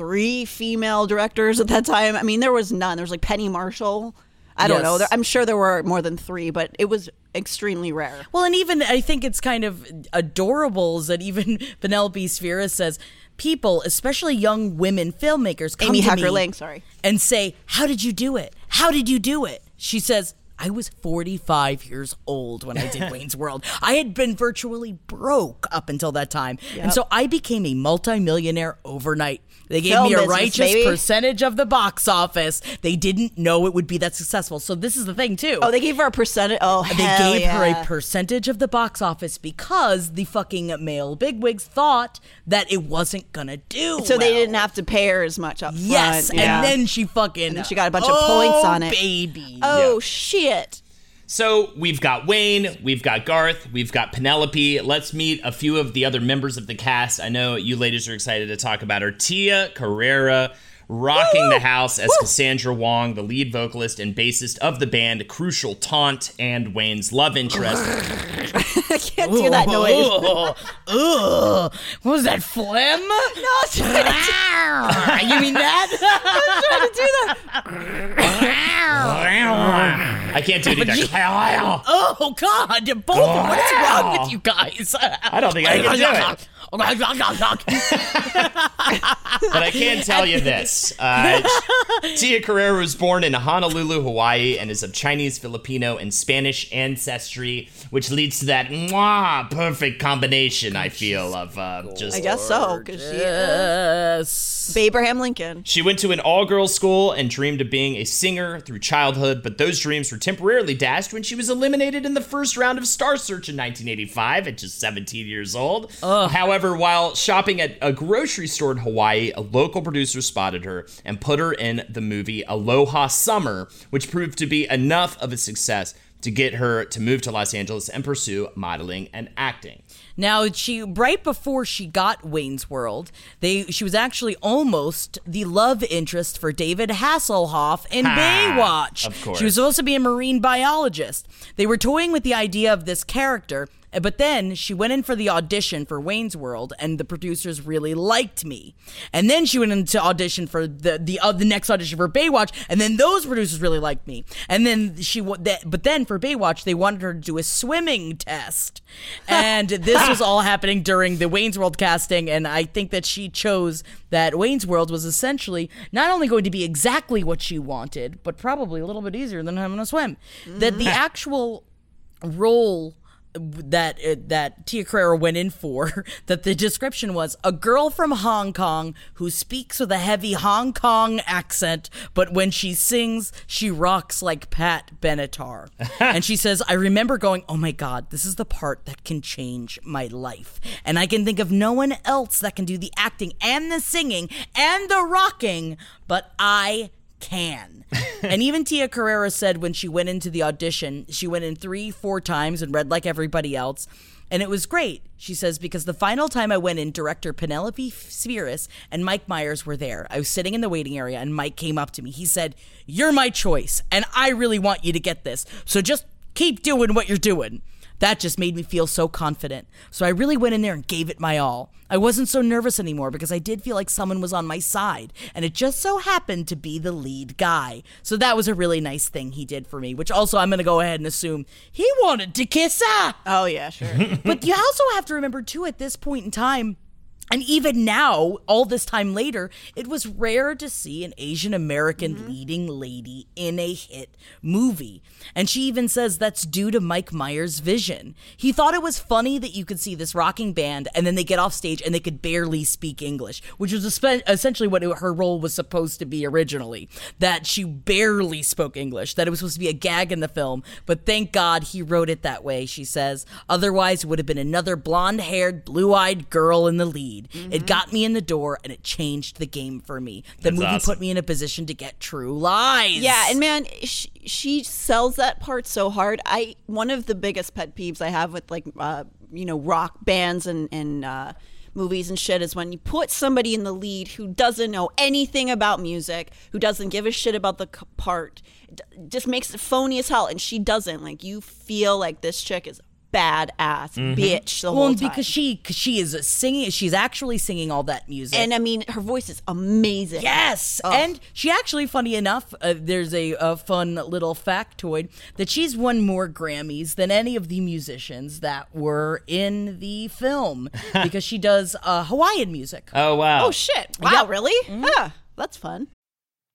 three female directors at that time. I mean, there was none. There was like Penny Marshall. I don't Yes. know. There, I'm sure there were more than three, but it was extremely rare. Well, and even I think it's kind of adorable that even Penelope Spheeris says people, especially young women filmmakers, come Amy to Hacker me Lang, sorry. and say, "How did you do it? How did you do it?" She says. I was 45 years old when I did Wayne's World. I had been virtually broke up until that time. And so I became a multimillionaire overnight. They gave Film me a business, righteous baby. percentage of the box office. They didn't know it would be that successful. So this is the thing too. Oh, they gave her a percentage. Oh, They hell gave her a percentage of the box office because the fucking male bigwigs thought that it wasn't gonna do. So they didn't have to pay her as much up Yes, front. and then she fucking And then she got a bunch of points oh, on it. Baby. oh shit. So we've got Wayne, we've got Garth, we've got Penelope. Let's meet a few of the other members of the cast. I know you ladies are excited to talk about her. Tia Carrere rocking the house as Cassandra Wong, the lead vocalist and bassist of the band Crucial Taunt and Wayne's love interest. I can't do that noise. Ugh. What was that phlegm? No, I was trying to do- you mean that? trying to do that. I can't do it either. oh God! Both. What is wrong with you guys? I don't think I can do it. But I can tell you this. Uh, Tia Carrere was born in Honolulu, Hawaii, and is of Chinese, Filipino, and Spanish ancestry, which leads to that mwah, perfect combination, I feel, of uh, just. I guess so, because she Yes. Abraham Lincoln. She went to an all girls school and dreamed of being a singer through childhood, but those dreams were temporarily dashed when she was eliminated in the first round of Star Search in 1985 at just 17 years old. However, while shopping at a grocery store in Hawaii, a local producer spotted her and put her in the movie Aloha Summer, which proved to be enough of a success to get her to move to Los Angeles and pursue modeling and acting. Now she right before she got Wayne's World, they she was actually almost the love interest for David Hasselhoff in Baywatch. of course. She was supposed to be a marine biologist. They were toying with the idea of this character, but then she went in for the audition for Wayne's World, and the producers really liked me. And then she went into audition for the the uh, the next audition for Baywatch, and then those producers really liked me. And then she that, but then for Baywatch, they wanted her to do a swimming test, and this was all happening during the Wayne's World casting. And I think that she chose that Wayne's World was essentially not only going to be exactly what she wanted, but probably a little bit easier than having to swim. That the actual role that uh, that Tia Carrere went in for that the description was a girl from Hong Kong who speaks with a heavy Hong Kong accent but when she sings she rocks like Pat Benatar. And she says I remember going oh my god this is the part that can change my life. And I can think of no one else that can do the acting and the singing and the rocking but I can. and even Tia Carrere said when she went into the audition, she went in three, four times and read like everybody else. And it was great, she says, because the final time I went in, director Penelope Spheeris and Mike Myers were there. I was sitting in the waiting area and Mike came up to me. He said, You're my choice, and I really want you to get this. So just keep doing what you're doing. That just made me feel so confident. So I really went in there and gave it my all. I wasn't so nervous anymore because I did feel like someone was on my side, and it just so happened to be the lead guy. So that was a really nice thing he did for me, which also I'm going to go ahead and assume he wanted to kiss her. Oh yeah, sure. but you also have to remember, too, at this point in time, and even now, all this time later, it was rare to see an Asian American mm-hmm. leading lady in a hit movie. And she even says that's due to Mike Myers' vision. He thought it was funny that you could see this rocking band and then they get off stage and they could barely speak English, which was essentially what her role was supposed to be originally. That she barely spoke English, that it was supposed to be a gag in the film. But thank God he wrote it that way, she says. Otherwise, it would have been another blonde haired, blue eyed girl in the lead. It got me in the door and it changed the game for me. The That's movie awesome. put me in a position to get true lies. Yeah, and man, she, she sells that part so hard. I one of the biggest pet peeves I have with like uh, you know rock bands and and uh, movies and shit is when you put somebody in the lead who doesn't know anything about music, who doesn't give a shit about the part, d- just makes it phony as hell, and she doesn't. Like you feel like this chick is badass bitch the Well, whole and time. because she cause she is singing, she's actually singing all that music. and I mean, her voice is amazing. Yes, and she actually, funny enough, uh, there's a, a fun little factoid that she's won more Grammys than any of the musicians that were in the film because she does uh, Hawaiian music. Oh wow. Oh shit! Wow, really? Ah, that's fun.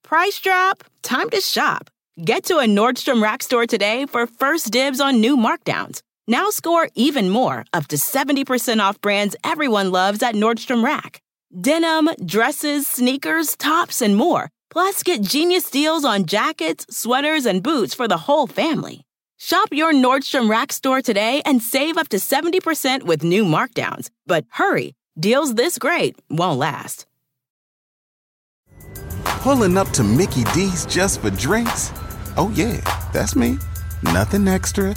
Price drop? Time to shop. Get to a Nordstrom Rack store today for first dibs on new markdowns. Now score even more, up to 70% off brands everyone loves at Nordstrom Rack. Denim, dresses, sneakers, tops, and more. Plus, get genius deals on jackets, sweaters, and boots for the whole family. Shop your Nordstrom Rack store today and save up to 70% with new markdowns. But hurry, deals this great won't last. Pulling up to Mickey D's just for drinks? Oh, yeah, that's me. Nothing extra,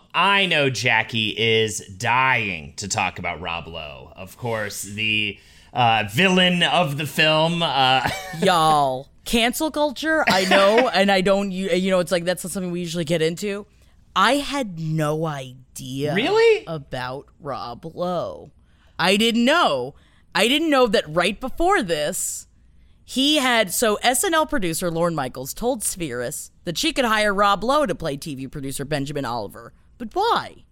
I know Jackie is dying to talk about Rob Lowe. Of course, the uh, villain of the film. Uh, Y'all, cancel culture, I know, and I don't, you, you know, it's like that's not something we usually get into. I had no idea Really? about Rob Lowe. I didn't know. I didn't know that right before this, he had so SNL producer Lorne Michaels told Spheeris that she could hire Rob Lowe to play TV producer Benjamin Oliver. But why?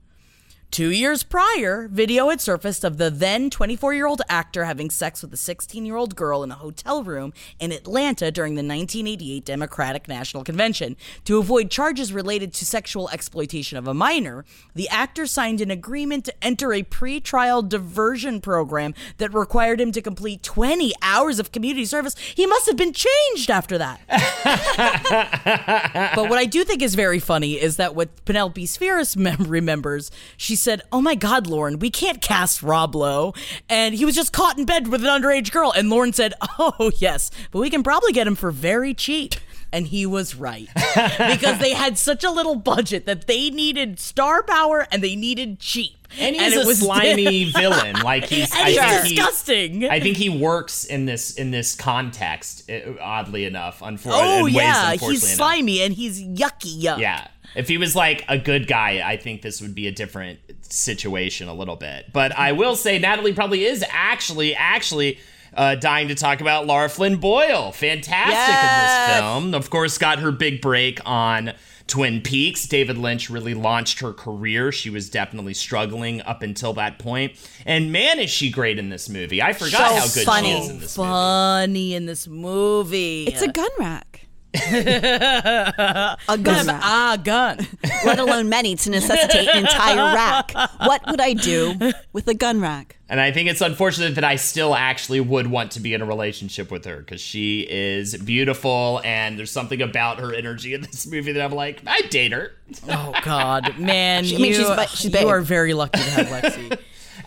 Two years prior, video had surfaced of the then 24 year old actor having sex with a 16 year old girl in a hotel room in Atlanta during the 1988 Democratic National Convention. To avoid charges related to sexual exploitation of a minor, the actor signed an agreement to enter a pre-trial diversion program that required him to complete 20 hours of community service. He must have been changed after that. But what I do think is very funny is that what Penelope Spheeris mem- remembers, she said, "Oh my God, Lorne, we can't cast Rob Lowe, and he was just caught in bed with an underage girl." And Lorne said, "Oh yes, but we can probably get him for very cheap." And he was right because they had such a little budget that they needed star power and they needed cheap. and he's it a slimy villain. Like he's, And I he's think he- disgusting. I think he works in this in this context. uh, Oddly enough, unfortunately, oh in ways, yeah, unfortunately he's enough. slimy and he's yucky yuck. Yeah. If he was like a good guy, I think this would be a different situation a little bit. But I will say Natalie probably is actually actually uh, dying to talk about Lara Flynn Boyle. Fantastic in this film. Of course, got her big break on Twin Peaks. David Lynch really launched her career. She was definitely struggling up until that point. And man, is she great in this movie. I forgot So how good funny. she is in this movie. Funny in this movie. It's a gun rack. A gun rack. ah gun. Let alone many to necessitate an entire rack. What would I do with a gun rack? And I think it's unfortunate that I still actually would want to be in a relationship with her because she is beautiful and there's something about her energy in this movie that I'm like, I'd date her. Oh God, man! I you, mean, she's ba- she's you are very lucky to have Lexi.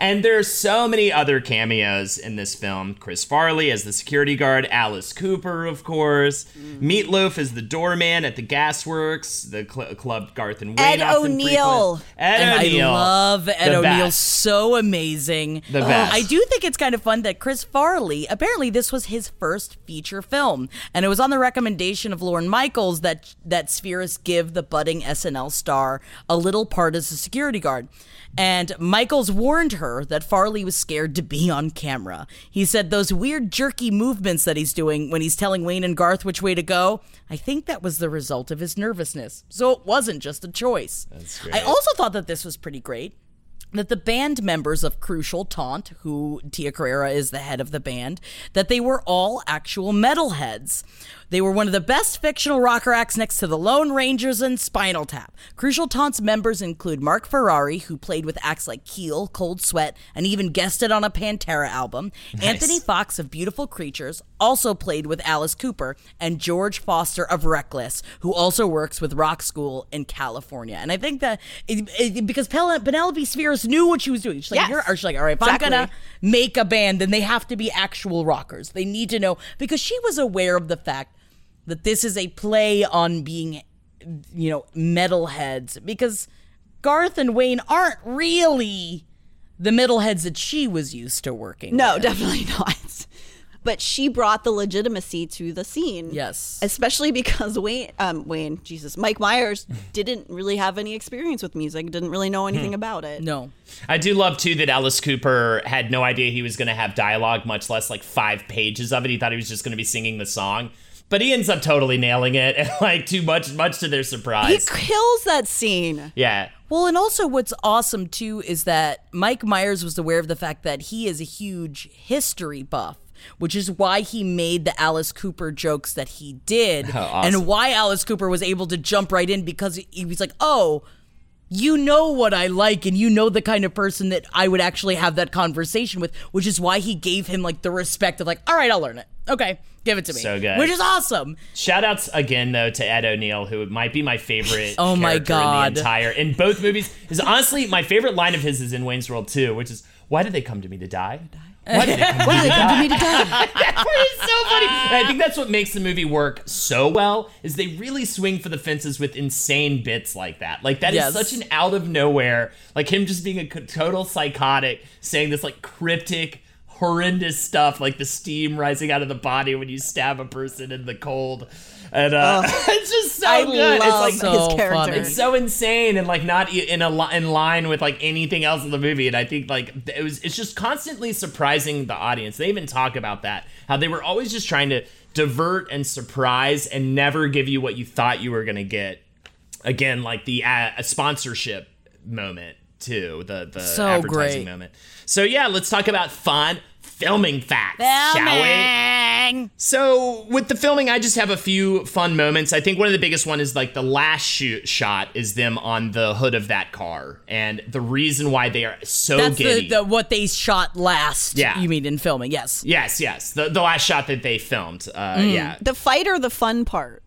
And there's so many other cameos in this film. Chris Farley as the security guard, Alice Cooper, of course. Mm-hmm. Meatloaf as the doorman at the gasworks, the cl- club Garth and Wayne Ed O'Neill. Ed and O'Neill. I love Ed The O'Neill. best. So amazing. The best. I do think it's kind of fun that Chris Farley. Apparently, this was his first feature film, and it was on the recommendation of Lorne Michaels that that Spheeris give the budding SNL star a little part as a security guard. And Michaels warned her that Farley was scared to be on camera. He said those weird jerky movements that he's doing when he's telling Wayne and Garth which way to go, I think that was the result of his nervousness. So it wasn't just a choice. I also thought that this was pretty great that the band members of Crucial Taunt, who Tia Carrere is the head of the band, that they were all actual metalheads. They were one of the best fictional rocker acts next to the Lone Rangers and Spinal Tap. Crucial Taunt's members include Mark Ferrari, who played with acts like Keel, Cold Sweat, and even guested on a Pantera album. Anthony Focx of Beautiful Creatures also played with Alice Cooper, and George Foster of Reckless, who also works with Rock School in California. And I think that it, it- because Penelope Spheeris just knew what she was doing. She's like, Yes. You're, or she's like, all right, if Exactly. I'm gonna make a band, then they have to be actual rockers. They need to know because she was aware of the fact that this is a play on being, you know, metalheads. Because Garth and Wayne aren't really the metalheads that she was used to working. No, with. definitely not. But she brought the legitimacy to the scene. Yes. Especially because Wayne, um, Wayne, Jesus, Mike Myers didn't really have any experience with music, didn't really know anything about it. No. I do love too that Alice Cooper had no idea he was going to have dialogue, much less like five pages of it. He thought he was just going to be singing the song, but he ends up totally nailing it, and like too much, much to their surprise He kills that scene. yeah, Well, and also what's awesome too is that Mike Myers was aware of the fact that he is a huge history buff, which is why he made the Alice Cooper jokes that he did, and why Alice Cooper was able to jump right in because he was like, "Oh, you know what I like, and you know the kind of person that I would actually have that conversation with," which is why he gave him like the respect of like, "All right, I'll learn it. Okay, give it to me." So good. which is awesome. Shout outs again though to Ed O'Neill, who might be my favorite. Oh my character in God. the entire in both movies is honestly my favorite line of his is in Wayne's World 2, which is "Why did they come to me to die? Why did they come to me to die?" That part is so funny. And I think that's what makes the movie work so well is they really swing for the fences with insane bits like that. Like that is Yes. such an out of nowhere, like him just being a total psychotic, saying this like cryptic horrendous stuff like the steam rising out of the body when you stab a person in the cold. And uh, it's just so I good. love it's like So his character. funny. it's so insane and like not in a li- in line with like anything else in the movie and i think like it was it's just constantly surprising the audience they even talk about that how they were always just trying to divert and surprise and never give you what you thought you were going to get again like the uh, sponsorship moment too the the So advertising great. moment so yeah let's talk about fun filming facts shall we so with the filming, I just have a few fun moments. I think one of the biggest one is like the last shoot shot is them on the hood of that car, and the reason why they are so That's the, giddy. the what they shot last. Yeah. you mean in filming? Yes. yes, yes, the the last shot that they filmed. Uh, Mm. Yeah, The fight or the fun part?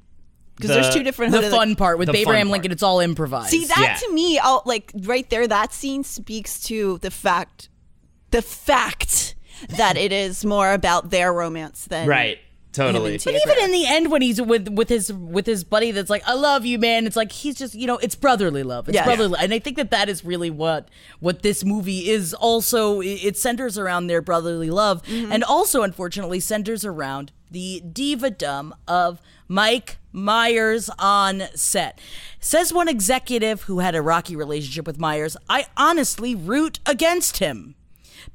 Because The- there's two different. The hood of fun part with The fun Abraham part. Lincoln, it's all improvised. See that Yeah. to me, I'll, like right there, that scene speaks to the fact, the fact that it is more about their romance than right, totally. and But Tia even in the end, when he's with with his with his buddy, that's like, "I love you, man." It's like he's just, you know, it's brotherly love. It's Yeah. brotherly, and I think that that is really what what this movie is. Also, it it centers around their brotherly love, mm-hmm. and also, unfortunately, centers around the diva-dom of Mike Myers on set. Says one executive who had a rocky relationship with Myers, "I honestly root against him."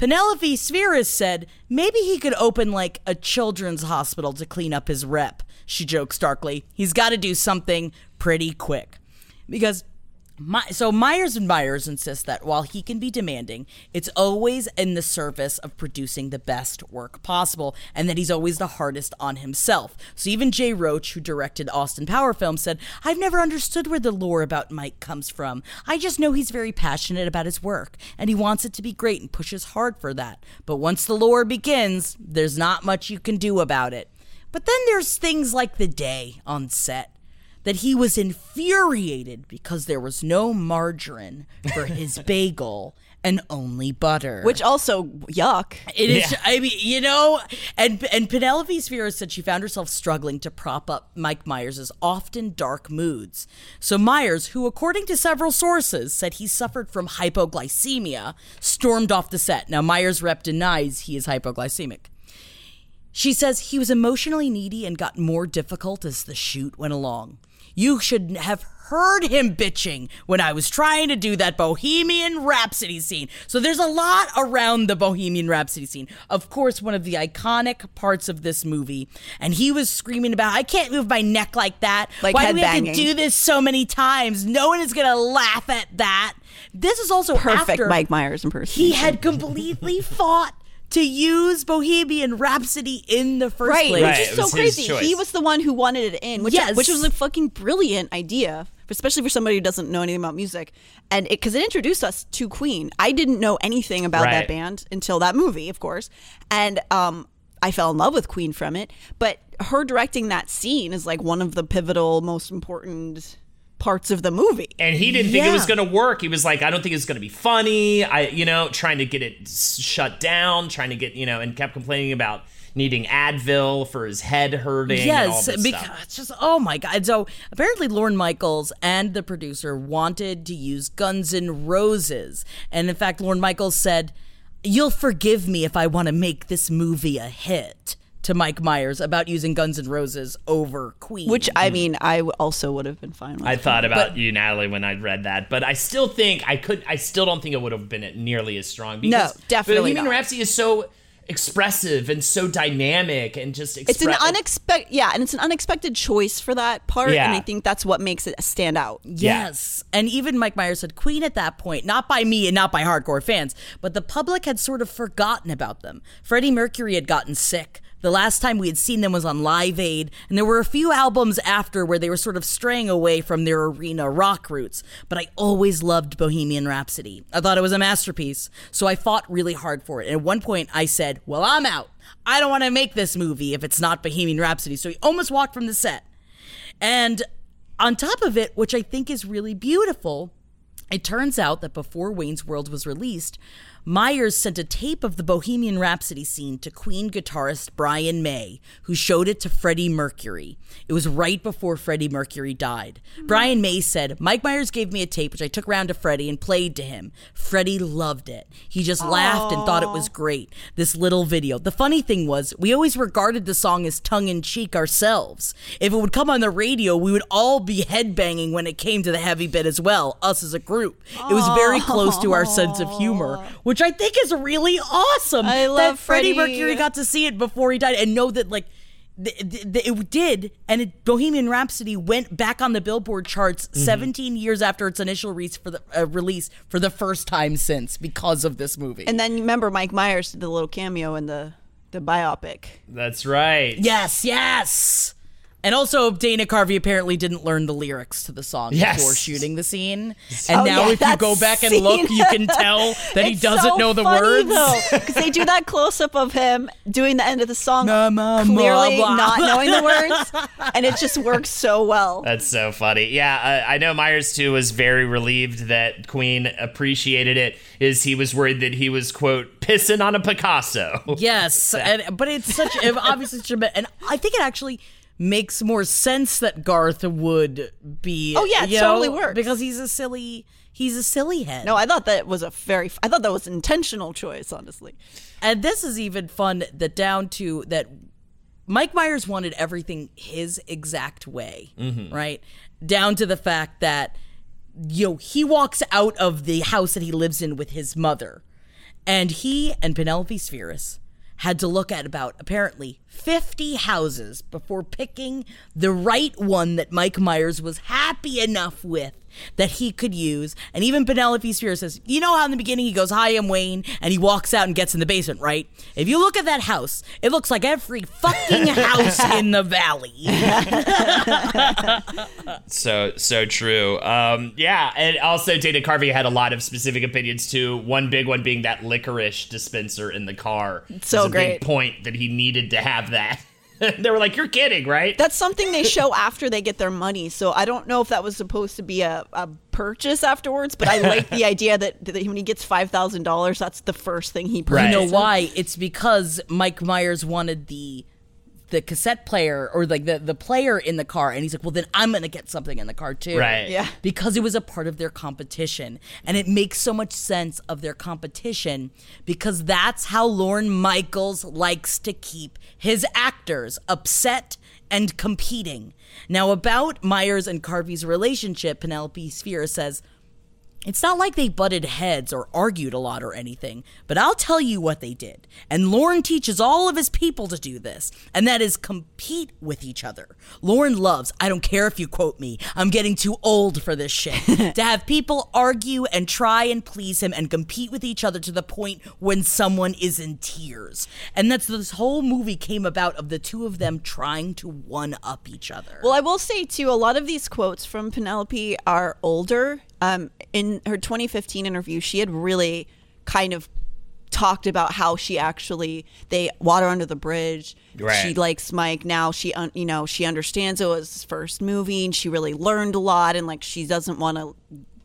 Penelope Spheeris said maybe he could open like a children's hospital to clean up his rep. She jokes darkly. He's got to do something pretty quick. Because my, so Myers and Myers insist that while he can be demanding, it's always in the service of producing the best work possible, and that he's always the hardest on himself. So even Jay Roach, who directed Austin Power Films, said, "I've never understood where the lore about Mike comes from. I just know he's very passionate about his work, and he wants it to be great and pushes hard for that. But once the lore begins, there's not much you can do about it." But then there's things like the day on set that he was infuriated because there was no margarine for his bagel and only butter. which also yuck. it is, I mean, you know, and and Penelope Spheeris said she found herself struggling to prop up Mike Myers' often dark moods. So Myers, who according to several sources said he suffered from hypoglycemia, stormed off the set. Now Myers' rep denies he is hypoglycemic. She says he was emotionally needy and got more difficult as the shoot went along. You should have heard him bitching when I was trying to do that Bohemian Rhapsody scene. So there's a lot around the Bohemian Rhapsody scene. Of course, one of the iconic parts of this movie. And he was screaming about, I can't move my neck like that. Like Why do we have to do this so many times? No one is going to laugh at that. This is also Perfect Mike Myers impersonation. he had completely fought to use Bohemian Rhapsody in the first right, place. Right, which is so crazy. He was the one who wanted it in, which Yes. which was a fucking brilliant idea, especially for somebody who doesn't know anything about music. And it because it introduced us to Queen. I didn't know anything about Right. that band until that movie, of course, and um. I fell in love with Queen from it, but her directing that scene is like one of the pivotal, most important parts of the movie. and he didn't think it was going to work. He was like, I don't think it's going to be funny. I, you know, trying to get it shut down, trying to get, you know, and kept complaining about needing Advil for his head hurting. and all Yes, because stuff. it's just oh my god. So apparently, Lorne Michaels and the producer wanted to use Guns N' Roses, and in fact, Lorne Michaels said, "You'll forgive me if I want to make this movie a hit." To Mike Myers about using Guns N' Roses over Queen, Which I mean, I also would have been fine with. I thought about you, Natalie, when I read that, but I still think I could. I still don't think it would have been nearly as strong. Because definitely Bohemian not. Rhapsody is so expressive and so dynamic and just. it's an unexpected, yeah, and it's an unexpected choice for that part, and I think that's what makes it stand out. Yes. And even Mike Myers said Queen at that point, not by me and not by hardcore fans, but the public had sort of forgotten about them. Freddie Mercury had gotten sick. The last time we had seen them was on Live Aid, and there were a few albums after where they were sort of straying away from their arena rock roots. But I always loved Bohemian Rhapsody. I thought it was a masterpiece, so I fought really hard for it. And at one point, I said, Well, I'm out. I don't want to make this movie if it's not Bohemian Rhapsody. So he almost walked from the set. And on top of it, which I think is really beautiful, it turns out that before Wayne's World was released, Myers sent a tape of the Bohemian Rhapsody scene to Queen guitarist Brian May, who showed it to Freddie Mercury. It was right before Freddie Mercury died. Brian May said, Mike Myers gave me a tape which I took around to Freddie and played to him. Freddie loved it. He just laughed and thought it was great. This little video. The funny thing was, we always regarded the song as tongue in cheek ourselves. If it would come on the radio, we would all be headbanging when it came to the heavy bit as well, us as a group. It was very close to our sense of humor, which I think is really awesome. I that love Freddie Freddie. Mercury got to see it before he died and know that like th- th- th- it did and it, Bohemian Rhapsody went back on the Billboard charts Mm-hmm. 17 years after its initial release for the uh, release for the first time since because of this movie. And then remember, Mike Myers did the little cameo in the the biopic. That's right. yes, yes. And also, Dana Carvey apparently didn't learn the lyrics to the song Yes. before shooting the scene. And Oh, now, yeah, if you go back and look, you can tell that he doesn't so know the funny, words. because they do that close up of him doing the end of the song, Nah, ma, ma, clearly blah. not knowing the words, and it just works so well. That's so funny. Yeah, uh, I know Myers too was very relieved that Queen appreciated it. Is he was worried that he was quote pissing on a Picasso. Yes, and, but it's such it obviously such a and I think it actually makes more sense that Garth would be. Oh, yeah, it you totally know, works. because he's a silly he's a silly head. No, I thought that was a very, I thought that was an intentional choice, honestly. and this is even fun that down to that Mike Myers wanted everything his exact way, mm-hmm. right? Down to the fact that you know, he walks out of the house that he lives in with his mother, and he and Penelope Spheeris had to look at about apparently 50 houses before picking the right one that Mike Myers was happy enough with that he could use. And even Penelope Spheeris says, You know how in the beginning he goes, Hi, I'm Wayne, and he walks out and gets in the basement, right? If you look at that house, it looks like every fucking house in the valley. So so true. Um, yeah, and also Dana Carvey had a lot of specific opinions too. One big one being that licorice dispenser in the car. So great. Big point that he needed to have that. they were like, "You're kidding, right?" That's something they show after they get their money. So I don't know if that was supposed to be a, a purchase afterwards, but I like the idea that, that when he gets five thousand dollars, that's the first thing he Right. You know why? It's because Mike Myers wanted the the cassette player or like the, the player in the car and he's like, Well then I'm gonna get something in the car too. Right. Yeah. Because it was a part of their competition. And it makes so much sense of their competition because that's how Lorne Michaels likes to keep his actors upset and competing. Now about Myers and Carvey's relationship, Penelope Spheeris says it's not like they butted heads or argued a lot or anything, but I'll tell you what they did. And Lorne teaches all of his people to do this, and that is compete with each other. Lorne loves, I don't care if you quote me, I'm getting too old for this shit, to have people argue and try and please him and compete with each other to the point when someone is in tears. And that's this whole movie came about of the two of them trying to one up each other. Well, I will say too, a lot of these quotes from Penelope are older. Um, in her 2015 interview, she had really kind of talked about how she actually they water under the bridge. Right. She likes Mike now. She un, you know she understands it was his first movie and she really learned a lot and like she doesn't want to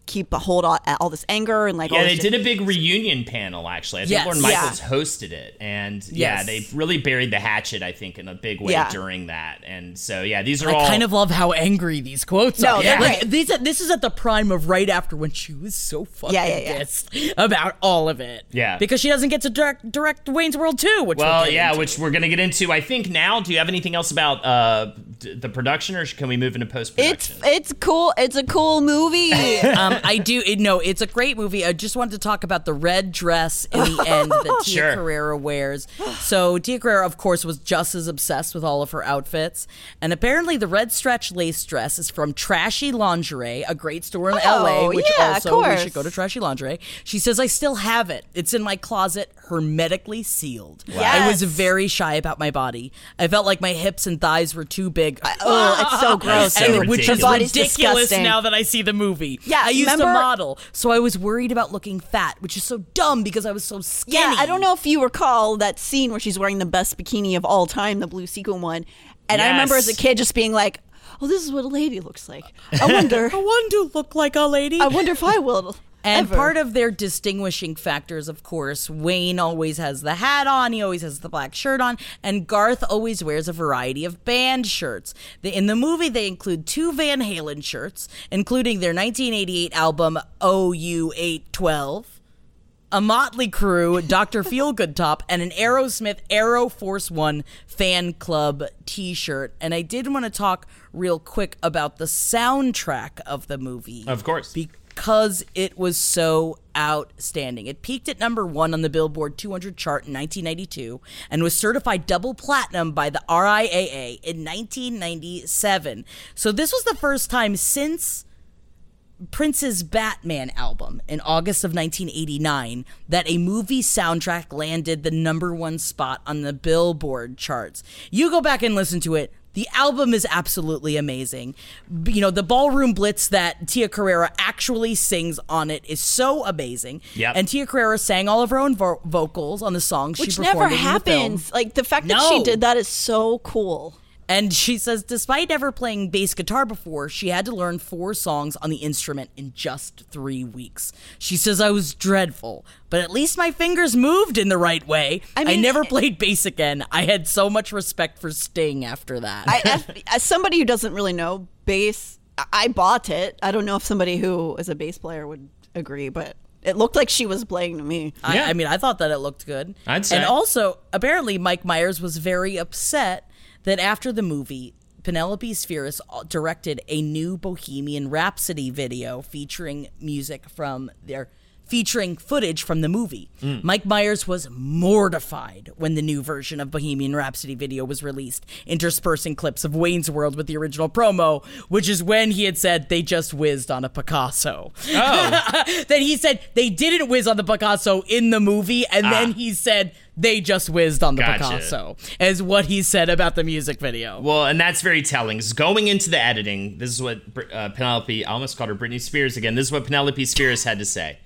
keep a hold on all this anger and like Yeah, this they shit. did a big reunion panel actually. I think Yes. Lorne Yeah. Michaels hosted it, and yeah, Yes. they really buried the hatchet. I think in a big way Yeah. during that, and so yeah, these are I all kind of love how angry these quotes No, are. they're Like, great. these, this is at the prime of right after when she was so fucking Yeah, yeah, yeah. pissed about all of it. Yeah. Because she doesn't get to direct, direct Wayne's World 2, which we'll Well, yeah, into. which we're gonna get into. I think now. Do you have anything else about uh, the production, or can we move into post It's production? it's cool. It's a cool movie. um, Um, I do. It, no, it's a great movie. I just wanted to talk about the red dress in the end that Tia Sure. Carrere wears. So Tia Carrere, of course, was just as obsessed with all of her outfits, and apparently the red stretch lace dress is from Trashy Lingerie, a great store in Oh, LA, which yeah, of also we should go to Trashy Lingerie. She says I still have it. It's in my closet, hermetically sealed. Wow. I was very shy about my body. I felt like my hips and thighs were too big. oh, it's so gross. so and which is ridiculous. Body's ridiculous disgusting. now that I see the movie. Yeah, I used to model, so I was worried about looking fat, which is so dumb because I was so skinny. Yeah, I don't know if you recall that scene where she's wearing the best bikini of all time, the blue sequin one. And I remember as a kid just being like, "Oh, this is what a lady looks like." I wonder. I want to look like a lady. I wonder if I will. And ever. part of their distinguishing factors, of course, Wayne always has the hat on, he always has the black shirt on, and Garth always wears a variety of band shirts. The, in the movie, they include two Van Halen shirts, including their 1988 album OU 812. A Motley Crue, Dr. Feelgood top, and an Aerosmith Aero Force One fan club t shirt. And I did want to talk real quick about the soundtrack of the movie Of course. Because it was so outstanding. It peaked at number one on the Billboard 200 chart in 1992 and was certified double platinum by the RIAA in 1997. So this was the first time since Prince's Batman album in August of 1989 that a movie soundtrack landed the number one spot on the Billboard charts. You go back and listen to it. The album is absolutely amazing. You know, the ballroom blitz that Tia Carrere actually sings on it is so amazing. Yep. And Tia Carrere sang all of her own vo- vocals on the songs which she never performed in the film. happens. Like the fact that she did that is so cool. And she says, despite never playing bass guitar before, she had to learn four songs on the instrument in just three weeks. She says, I was dreadful, but at least my fingers moved in the right way. I, mean, I never eh, played bass again. I had so much respect for Sting after that. I, as, as somebody who doesn't really know bass, I- I bought it. I don't know if somebody who is a bass player would agree, but it looked like she was playing to me. I, Yeah. I mean, I thought that it looked good. I'd say. And also, apparently, Mike Myers was very upset that after the movie, Penelope Spheeris directed a new Bohemian Rhapsody video featuring music from their featuring footage from the movie. Mm. Mike Myers was mortified when the new version of Bohemian Rhapsody video was released, interspersing clips of Wayne's World with the original promo, which is when he had said they just whizzed on a Picasso. Oh, that he said they didn't whiz on the Picasso in the movie, and then he said they just whizzed on the Ah. Gotcha. Picasso, as what he said about the music video. Well, and that's very telling. 'cause Going into the editing, this is what uh, Penelope, I almost called her Britney Spears again. This is what Penelope Spears had to say.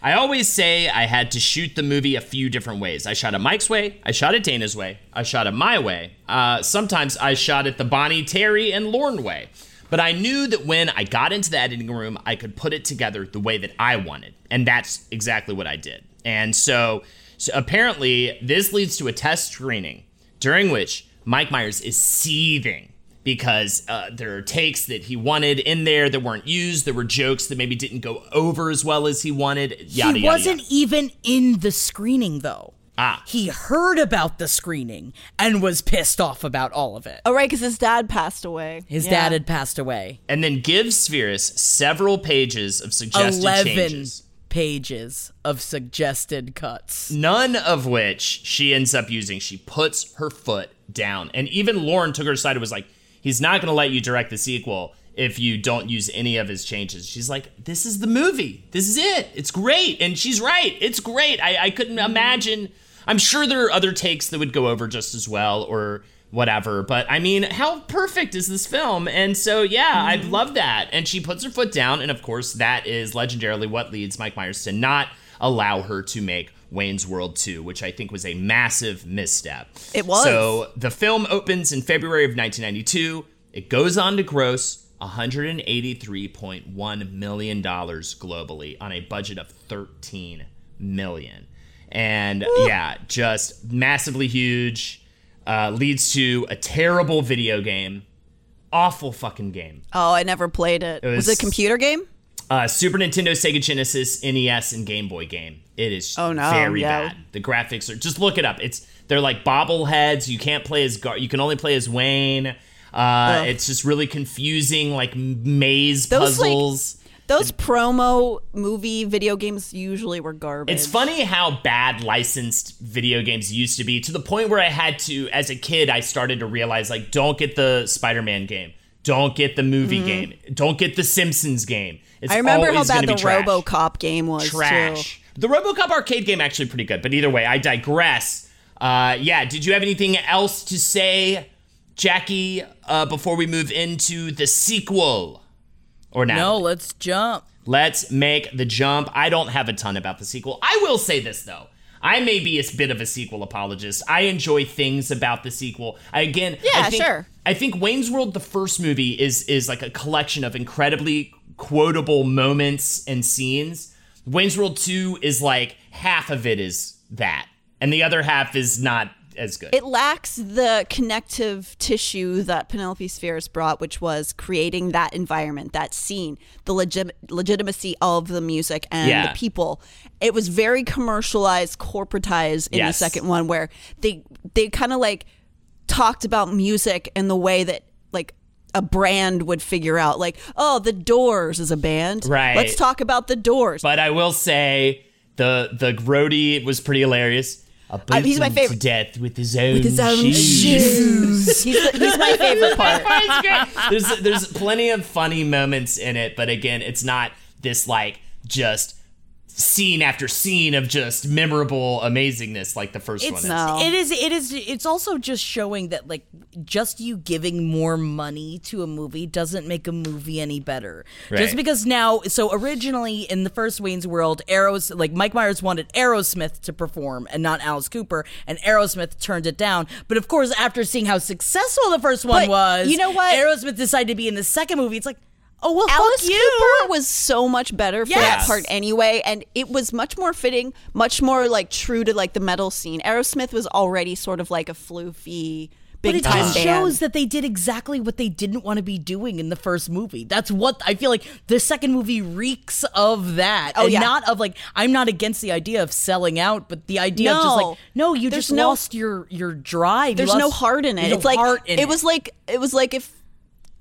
I always say I had to shoot the movie a few different ways. I shot it Mike's way, I shot it Dana's way, I shot it my way. Uh, sometimes I shot it the Bonnie, Terry, and Lorne way. But I knew that when I got into the editing room, I could put it together the way that I wanted. And that's exactly what I did. And so, so apparently, this leads to a test screening during which Mike Myers is seething because uh, there are takes that he wanted in there that weren't used. There were jokes that maybe didn't go over as well as he wanted. Yada, he yada, wasn't yada. even in the screening, though. Ah. He heard about the screening and was pissed off about all of it. Oh, right, because his dad passed away. His Yeah. dad had passed away. And then gives Spheeris several pages of suggested 11 changes. pages of suggested cuts. None of which she ends up using. She puts her foot down. And even Lorne took her aside and was like, he's not going to let you direct the sequel if you don't use any of his changes. She's like, this is the movie. This is it. It's great. And she's right. It's great. I, I couldn't imagine. I'm sure there are other takes that would go over just as well or whatever. But I mean, how perfect is this film? And so, yeah, I mm-hmm. love that. And she puts her foot down. And of course, that is legendarily what leads Mike Myers to not allow her to make Wayne's World 2, which I think was a massive misstep. It was. So the film opens in February of 1992. It goes on to gross $183.1 million globally on a budget of 13 million. And yeah, just massively huge. Uh, leads to a terrible video game. Awful fucking game. Oh, I never played it. was, was- it a computer game? Uh, Super Nintendo, Sega Genesis, NES, and Game Boy game. It is Oh, no, very yeah. bad. The graphics are just look it up. It's they're like bobbleheads. You can't play as Gar- you can only play as Wayne. Uh, it's just really confusing, like maze Those, like, puzzles. Those promo movie video games usually were garbage. It's funny how bad licensed video games used to be to the point where I had to, as a kid, I started to realize like, don't get the Spider Man game, don't get the movie game, don't get the Simpsons game. It's. I remember how bad the trash. RoboCop game was trash. too. The RoboCop arcade game actually pretty good, but either way, I digress. Uh, yeah, did you have anything else to say, Jackie, uh, before we move into the sequel? Or now? No, let's jump. Let's make the jump. I don't have a ton about the sequel. I will say this though. I may be a bit of a sequel apologist. I enjoy things about the sequel. I, again, Yeah, I think, sure. I think Wayne's World, the first movie, is is like a collection of incredibly quotable moments and scenes. Wayne's World Two is like half of it is that, and the other half is not as good. It lacks the connective tissue that Penelope Spheeris brought, which was creating that environment, that scene, the legit- legitimacy of the music and Yeah. the people. It was very commercialized, corporatized in Yes. the second one, where they they kind of like talked about music in the way that like a brand would figure out, like, oh, the Doors is a band, Right. Let's talk about the Doors. But I will say the the roadie was pretty hilarious. I Uh, he's my favorite. to death with his own, with his own shoes. shoes. he's, he's my favorite part. There's there's plenty of funny moments in it, but again, it's not this like just scene after scene of just memorable amazingness like the first one It's is. No. it is it is it's also just showing that like just you giving more money to a movie doesn't make a movie any better. Right. Just because now so originally in the first Wayne's World, Arrows like Mike Myers wanted Aerosmith to perform and not Alice Cooper, and Aerosmith turned it down. But of course, after seeing how successful the first one But was, you know what? Aerosmith decided to be in the second movie. It's like, oh well, Alice. Cooper was so much better for that part anyway, and it was much more fitting, much more like true to like the metal scene. Aerosmith was already sort of like a floofy, But big it time just band. shows that they did exactly what they didn't want to be doing in the first movie. That's what I feel like the second movie reeks of that. Oh, and yeah. not of like I'm not against the idea of selling out, but the idea of just like no, you There's just no- lost your your drive. You There's no heart in it. there's no It's like in it was like it was like if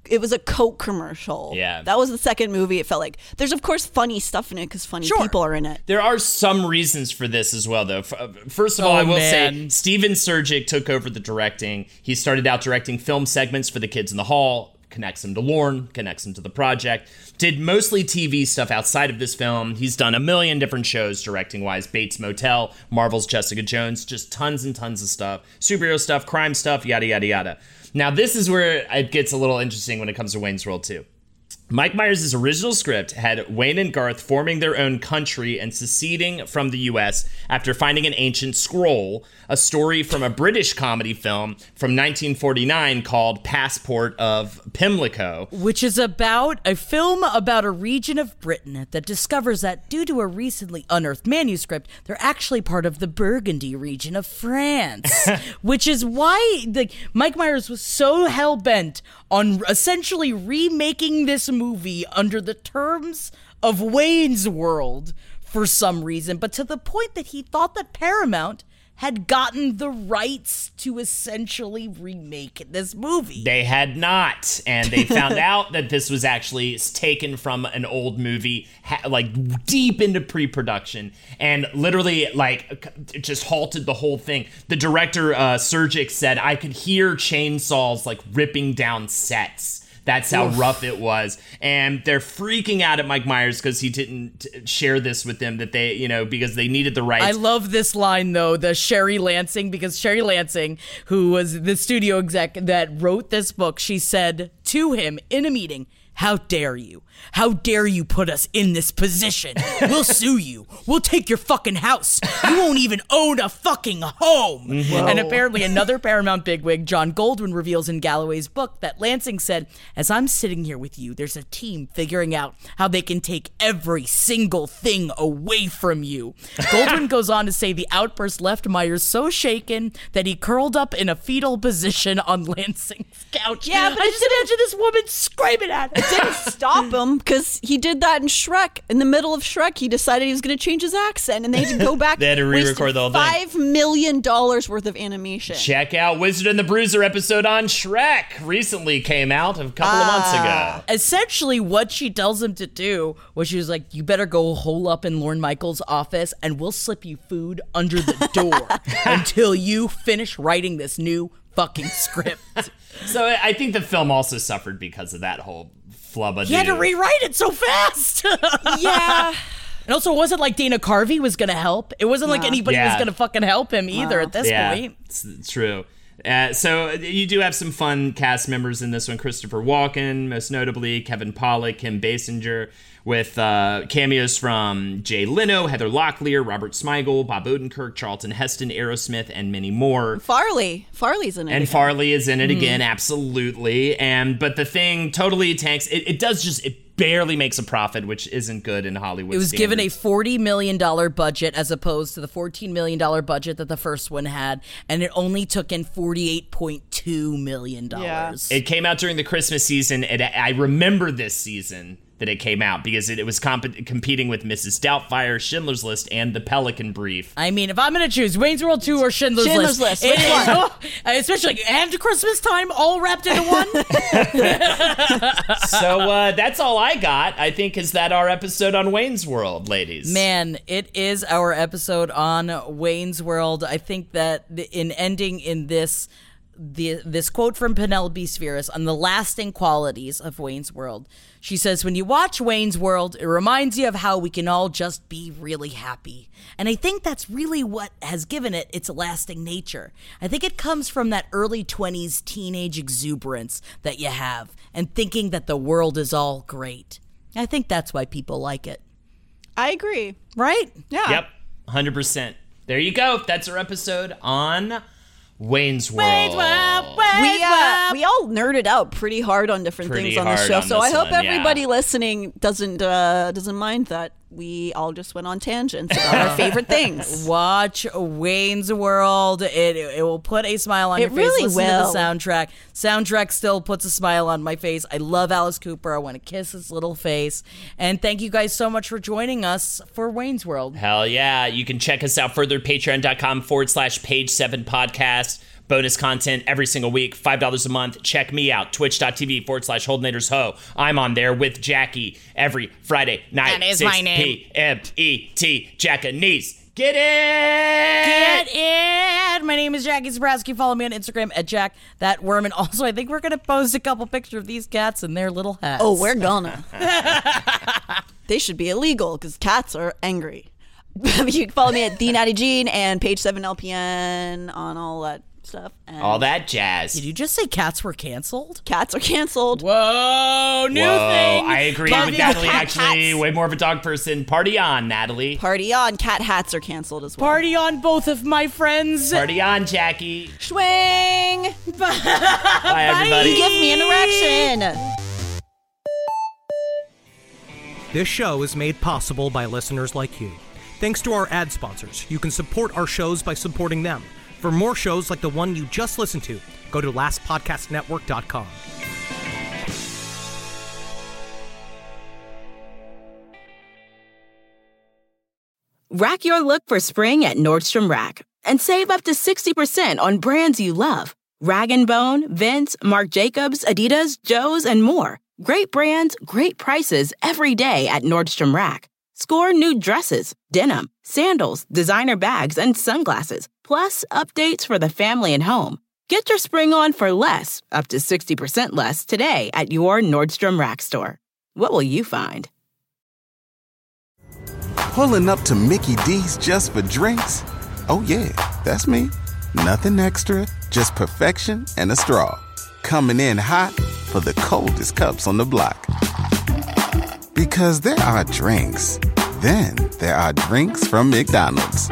it was a Coke commercial. Yeah. that was the second movie. It felt like there's of course funny stuff in it because funny Sure. people are in it. There are some reasons for this as well, though. Uh, First of all, Oh, I will say. Steven Surjik took over the directing. He started out directing film segments for the kids in the hall, connects them to Lorne, connects them to the project. Did mostly TV stuff outside of this film. He's done a million different shows directing wise Bates Motel, Marvel's Jessica Jones, just tons and tons of stuff. Superhero stuff, crime stuff, yada, yada, yada. Now, this is where it gets a little interesting when it comes to Wayne's World 2. Mike Myers' original script had Wayne and Garth forming their own country and seceding from the US after finding an ancient scroll, a story from a British comedy film from 1949 called Passport of Pimlico. which is about a film about a region of Britain that discovers that due to a recently unearthed manuscript, they're actually part of the Burgundy region of France. which is why the Mike Myers was so hell bent on essentially remaking this movie under the terms of Wayne's World for some reason, but to the point that he thought that Paramount had gotten the rights to essentially remake this movie. They had not, and they found out that this was actually taken from an old movie, ha- like deep into pre-production, and literally like just halted the whole thing. The director, uh, Surjik, said I could hear chainsaws like ripping down sets. That's how rough it was, and they're freaking out at Mike Myers because he didn't share this with them. That they, you know, because they needed the rights. I love this line though, the Sherry Lansing, because Sherry Lansing, who was the studio exec that wrote this book, she said to him in a meeting, How dare you? How dare you put us in this position? We'll sue you. We'll take your fucking house. You won't even own a fucking home. And apparently, another Paramount bigwig, John Goldwyn, reveals in Galloway's book that Lansing said, As I'm sitting here with you, there's a team figuring out how they can take every single thing away from you. Goldwyn goes on to say the outburst left Myers so shaken that he curled up in a fetal position on Lansing's couch. Yeah, but I just imagine this woman screaming at him. Didn't stop him because he did that in Shrek. In the middle of Shrek, he decided he was going to change his accent, and they had to go back. They had to re-record the whole thing. Five million dollars worth of animation. Check out Wizard and the Bruiser episode on Shrek. Recently came out a couple of months ago. Uh, essentially what she tells him to do was she was like you better go hole up in lorne michaels office and we'll slip you food under the door until you finish writing this new fucking script So I think the film also suffered because of that whole flubba. he had to rewrite it so fast. Yeah, and also it wasn't like dana carvey was gonna help. It wasn't like anybody was gonna fucking help him either at this yeah, point. It's, it's true. Uh, so you do have some fun cast members in this one: Christopher Walken, most notably Kevin Pollak, Kim Basinger, with uh, cameos from Jay Leno, Heather Locklear, Robert Smigel, Bob Odenkirk, Charlton Heston, Aerosmith, and many more. Farley. Farley's in it. And again. Farley is in it again, absolutely. And but the thing totally tanks. It, it does just it barely makes a profit, which isn't good in Hollywood. it was given a $40 million budget as opposed to the $14 million budget that the first one had and it only took in $48.2 million Yeah. It came out during the Christmas season, and I I remember this season that it came out because it, it was comp- competing with Mrs. Doubtfire, Schindler's List, and The Pelican Brief. I mean, if I'm gonna choose Wayne's World 2 or Schindler's, Schindler's List, List, which is- one? especially and Christmas time all wrapped into one. so uh, that's all I got. I think is that our episode on Wayne's World, ladies. Man, it is our episode on Wayne's World. I think that in ending in this the this quote from Penelope Spheeris on the lasting qualities of Wayne's World. She says, "When you watch Wayne's World, it reminds you of how we can all just be really happy." And I think that's really what has given it its lasting nature. I think it comes from that early 20s teenage exuberance that you have and thinking that the world is all great. I think that's why people like it. I agree. Right? Yeah. Yep, hundred percent. There you go. That's our episode on Wayne's World. Wayne's World, Wayne's We uh, we all nerded out pretty hard on different Pretty things on the show, on so I hope one, yeah. everybody listening doesn't uh, doesn't mind that we all just went on tangents about our favorite things. Watch Wayne's World. It it will put a smile on It your face. really Listen will. to the soundtrack. Soundtrack still puts a smile on my face. I love Alice Cooper. I want to kiss his little face. And thank you guys so much for joining us for Wayne's World. Hell yeah. You can check us out further at patreon.com forward slash page seven podcast. Bonus content every single week, $5 a month. Check me out, twitch.tv forward slash Holdenators Ho. I'm on there with Jackie every Friday night. That is 6 my name. P-M-E-T, Jackanese. Get it! Get it! My name is Jackie Zabrowski. Follow me on Instagram at Jack That Worm. And also, I think we're going to post a couple pictures of these cats and their little hats. Oh, we're gonna. they should be illegal because cats are angry. you can follow me at the Natty Jean and page seven LPN on all that stuff. And All that jazz. Did you just say cats were canceled? cats are canceled. Whoa, new Whoa, thing. I agree Love with Natalie. cat Actually, hats. way more of a dog person. Party on, Natalie. Party on! Cat hats are canceled as well. Party on both of my friends. Party on, Jackie. Schwing! Bye, everybody. Give me an erection. This show is made possible by listeners like you. Thanks to our ad sponsors, you can support our shows by supporting them. For more shows like the one you just listened to, go to lastpodcastnetwork.com. Rack your look for spring at Nordstrom Rack and save up to 60% on brands you love. Rag & Bone, Vince, Marc Jacobs, Adidas, Joe's, and more. Great brands, great prices every day at Nordstrom Rack. Score new dresses, denim, sandals, designer bags, and sunglasses, plus updates for the family and home. Get your spring on for less, up to 60% less today at your Nordstrom Rack store. What will you find? Pulling up to Mickey D's just for drinks? Oh, yeah, that's me. Nothing extra, just perfection and a straw. Coming in hot for the coldest cups on the block. Because there are drinks, then there are drinks from McDonald's.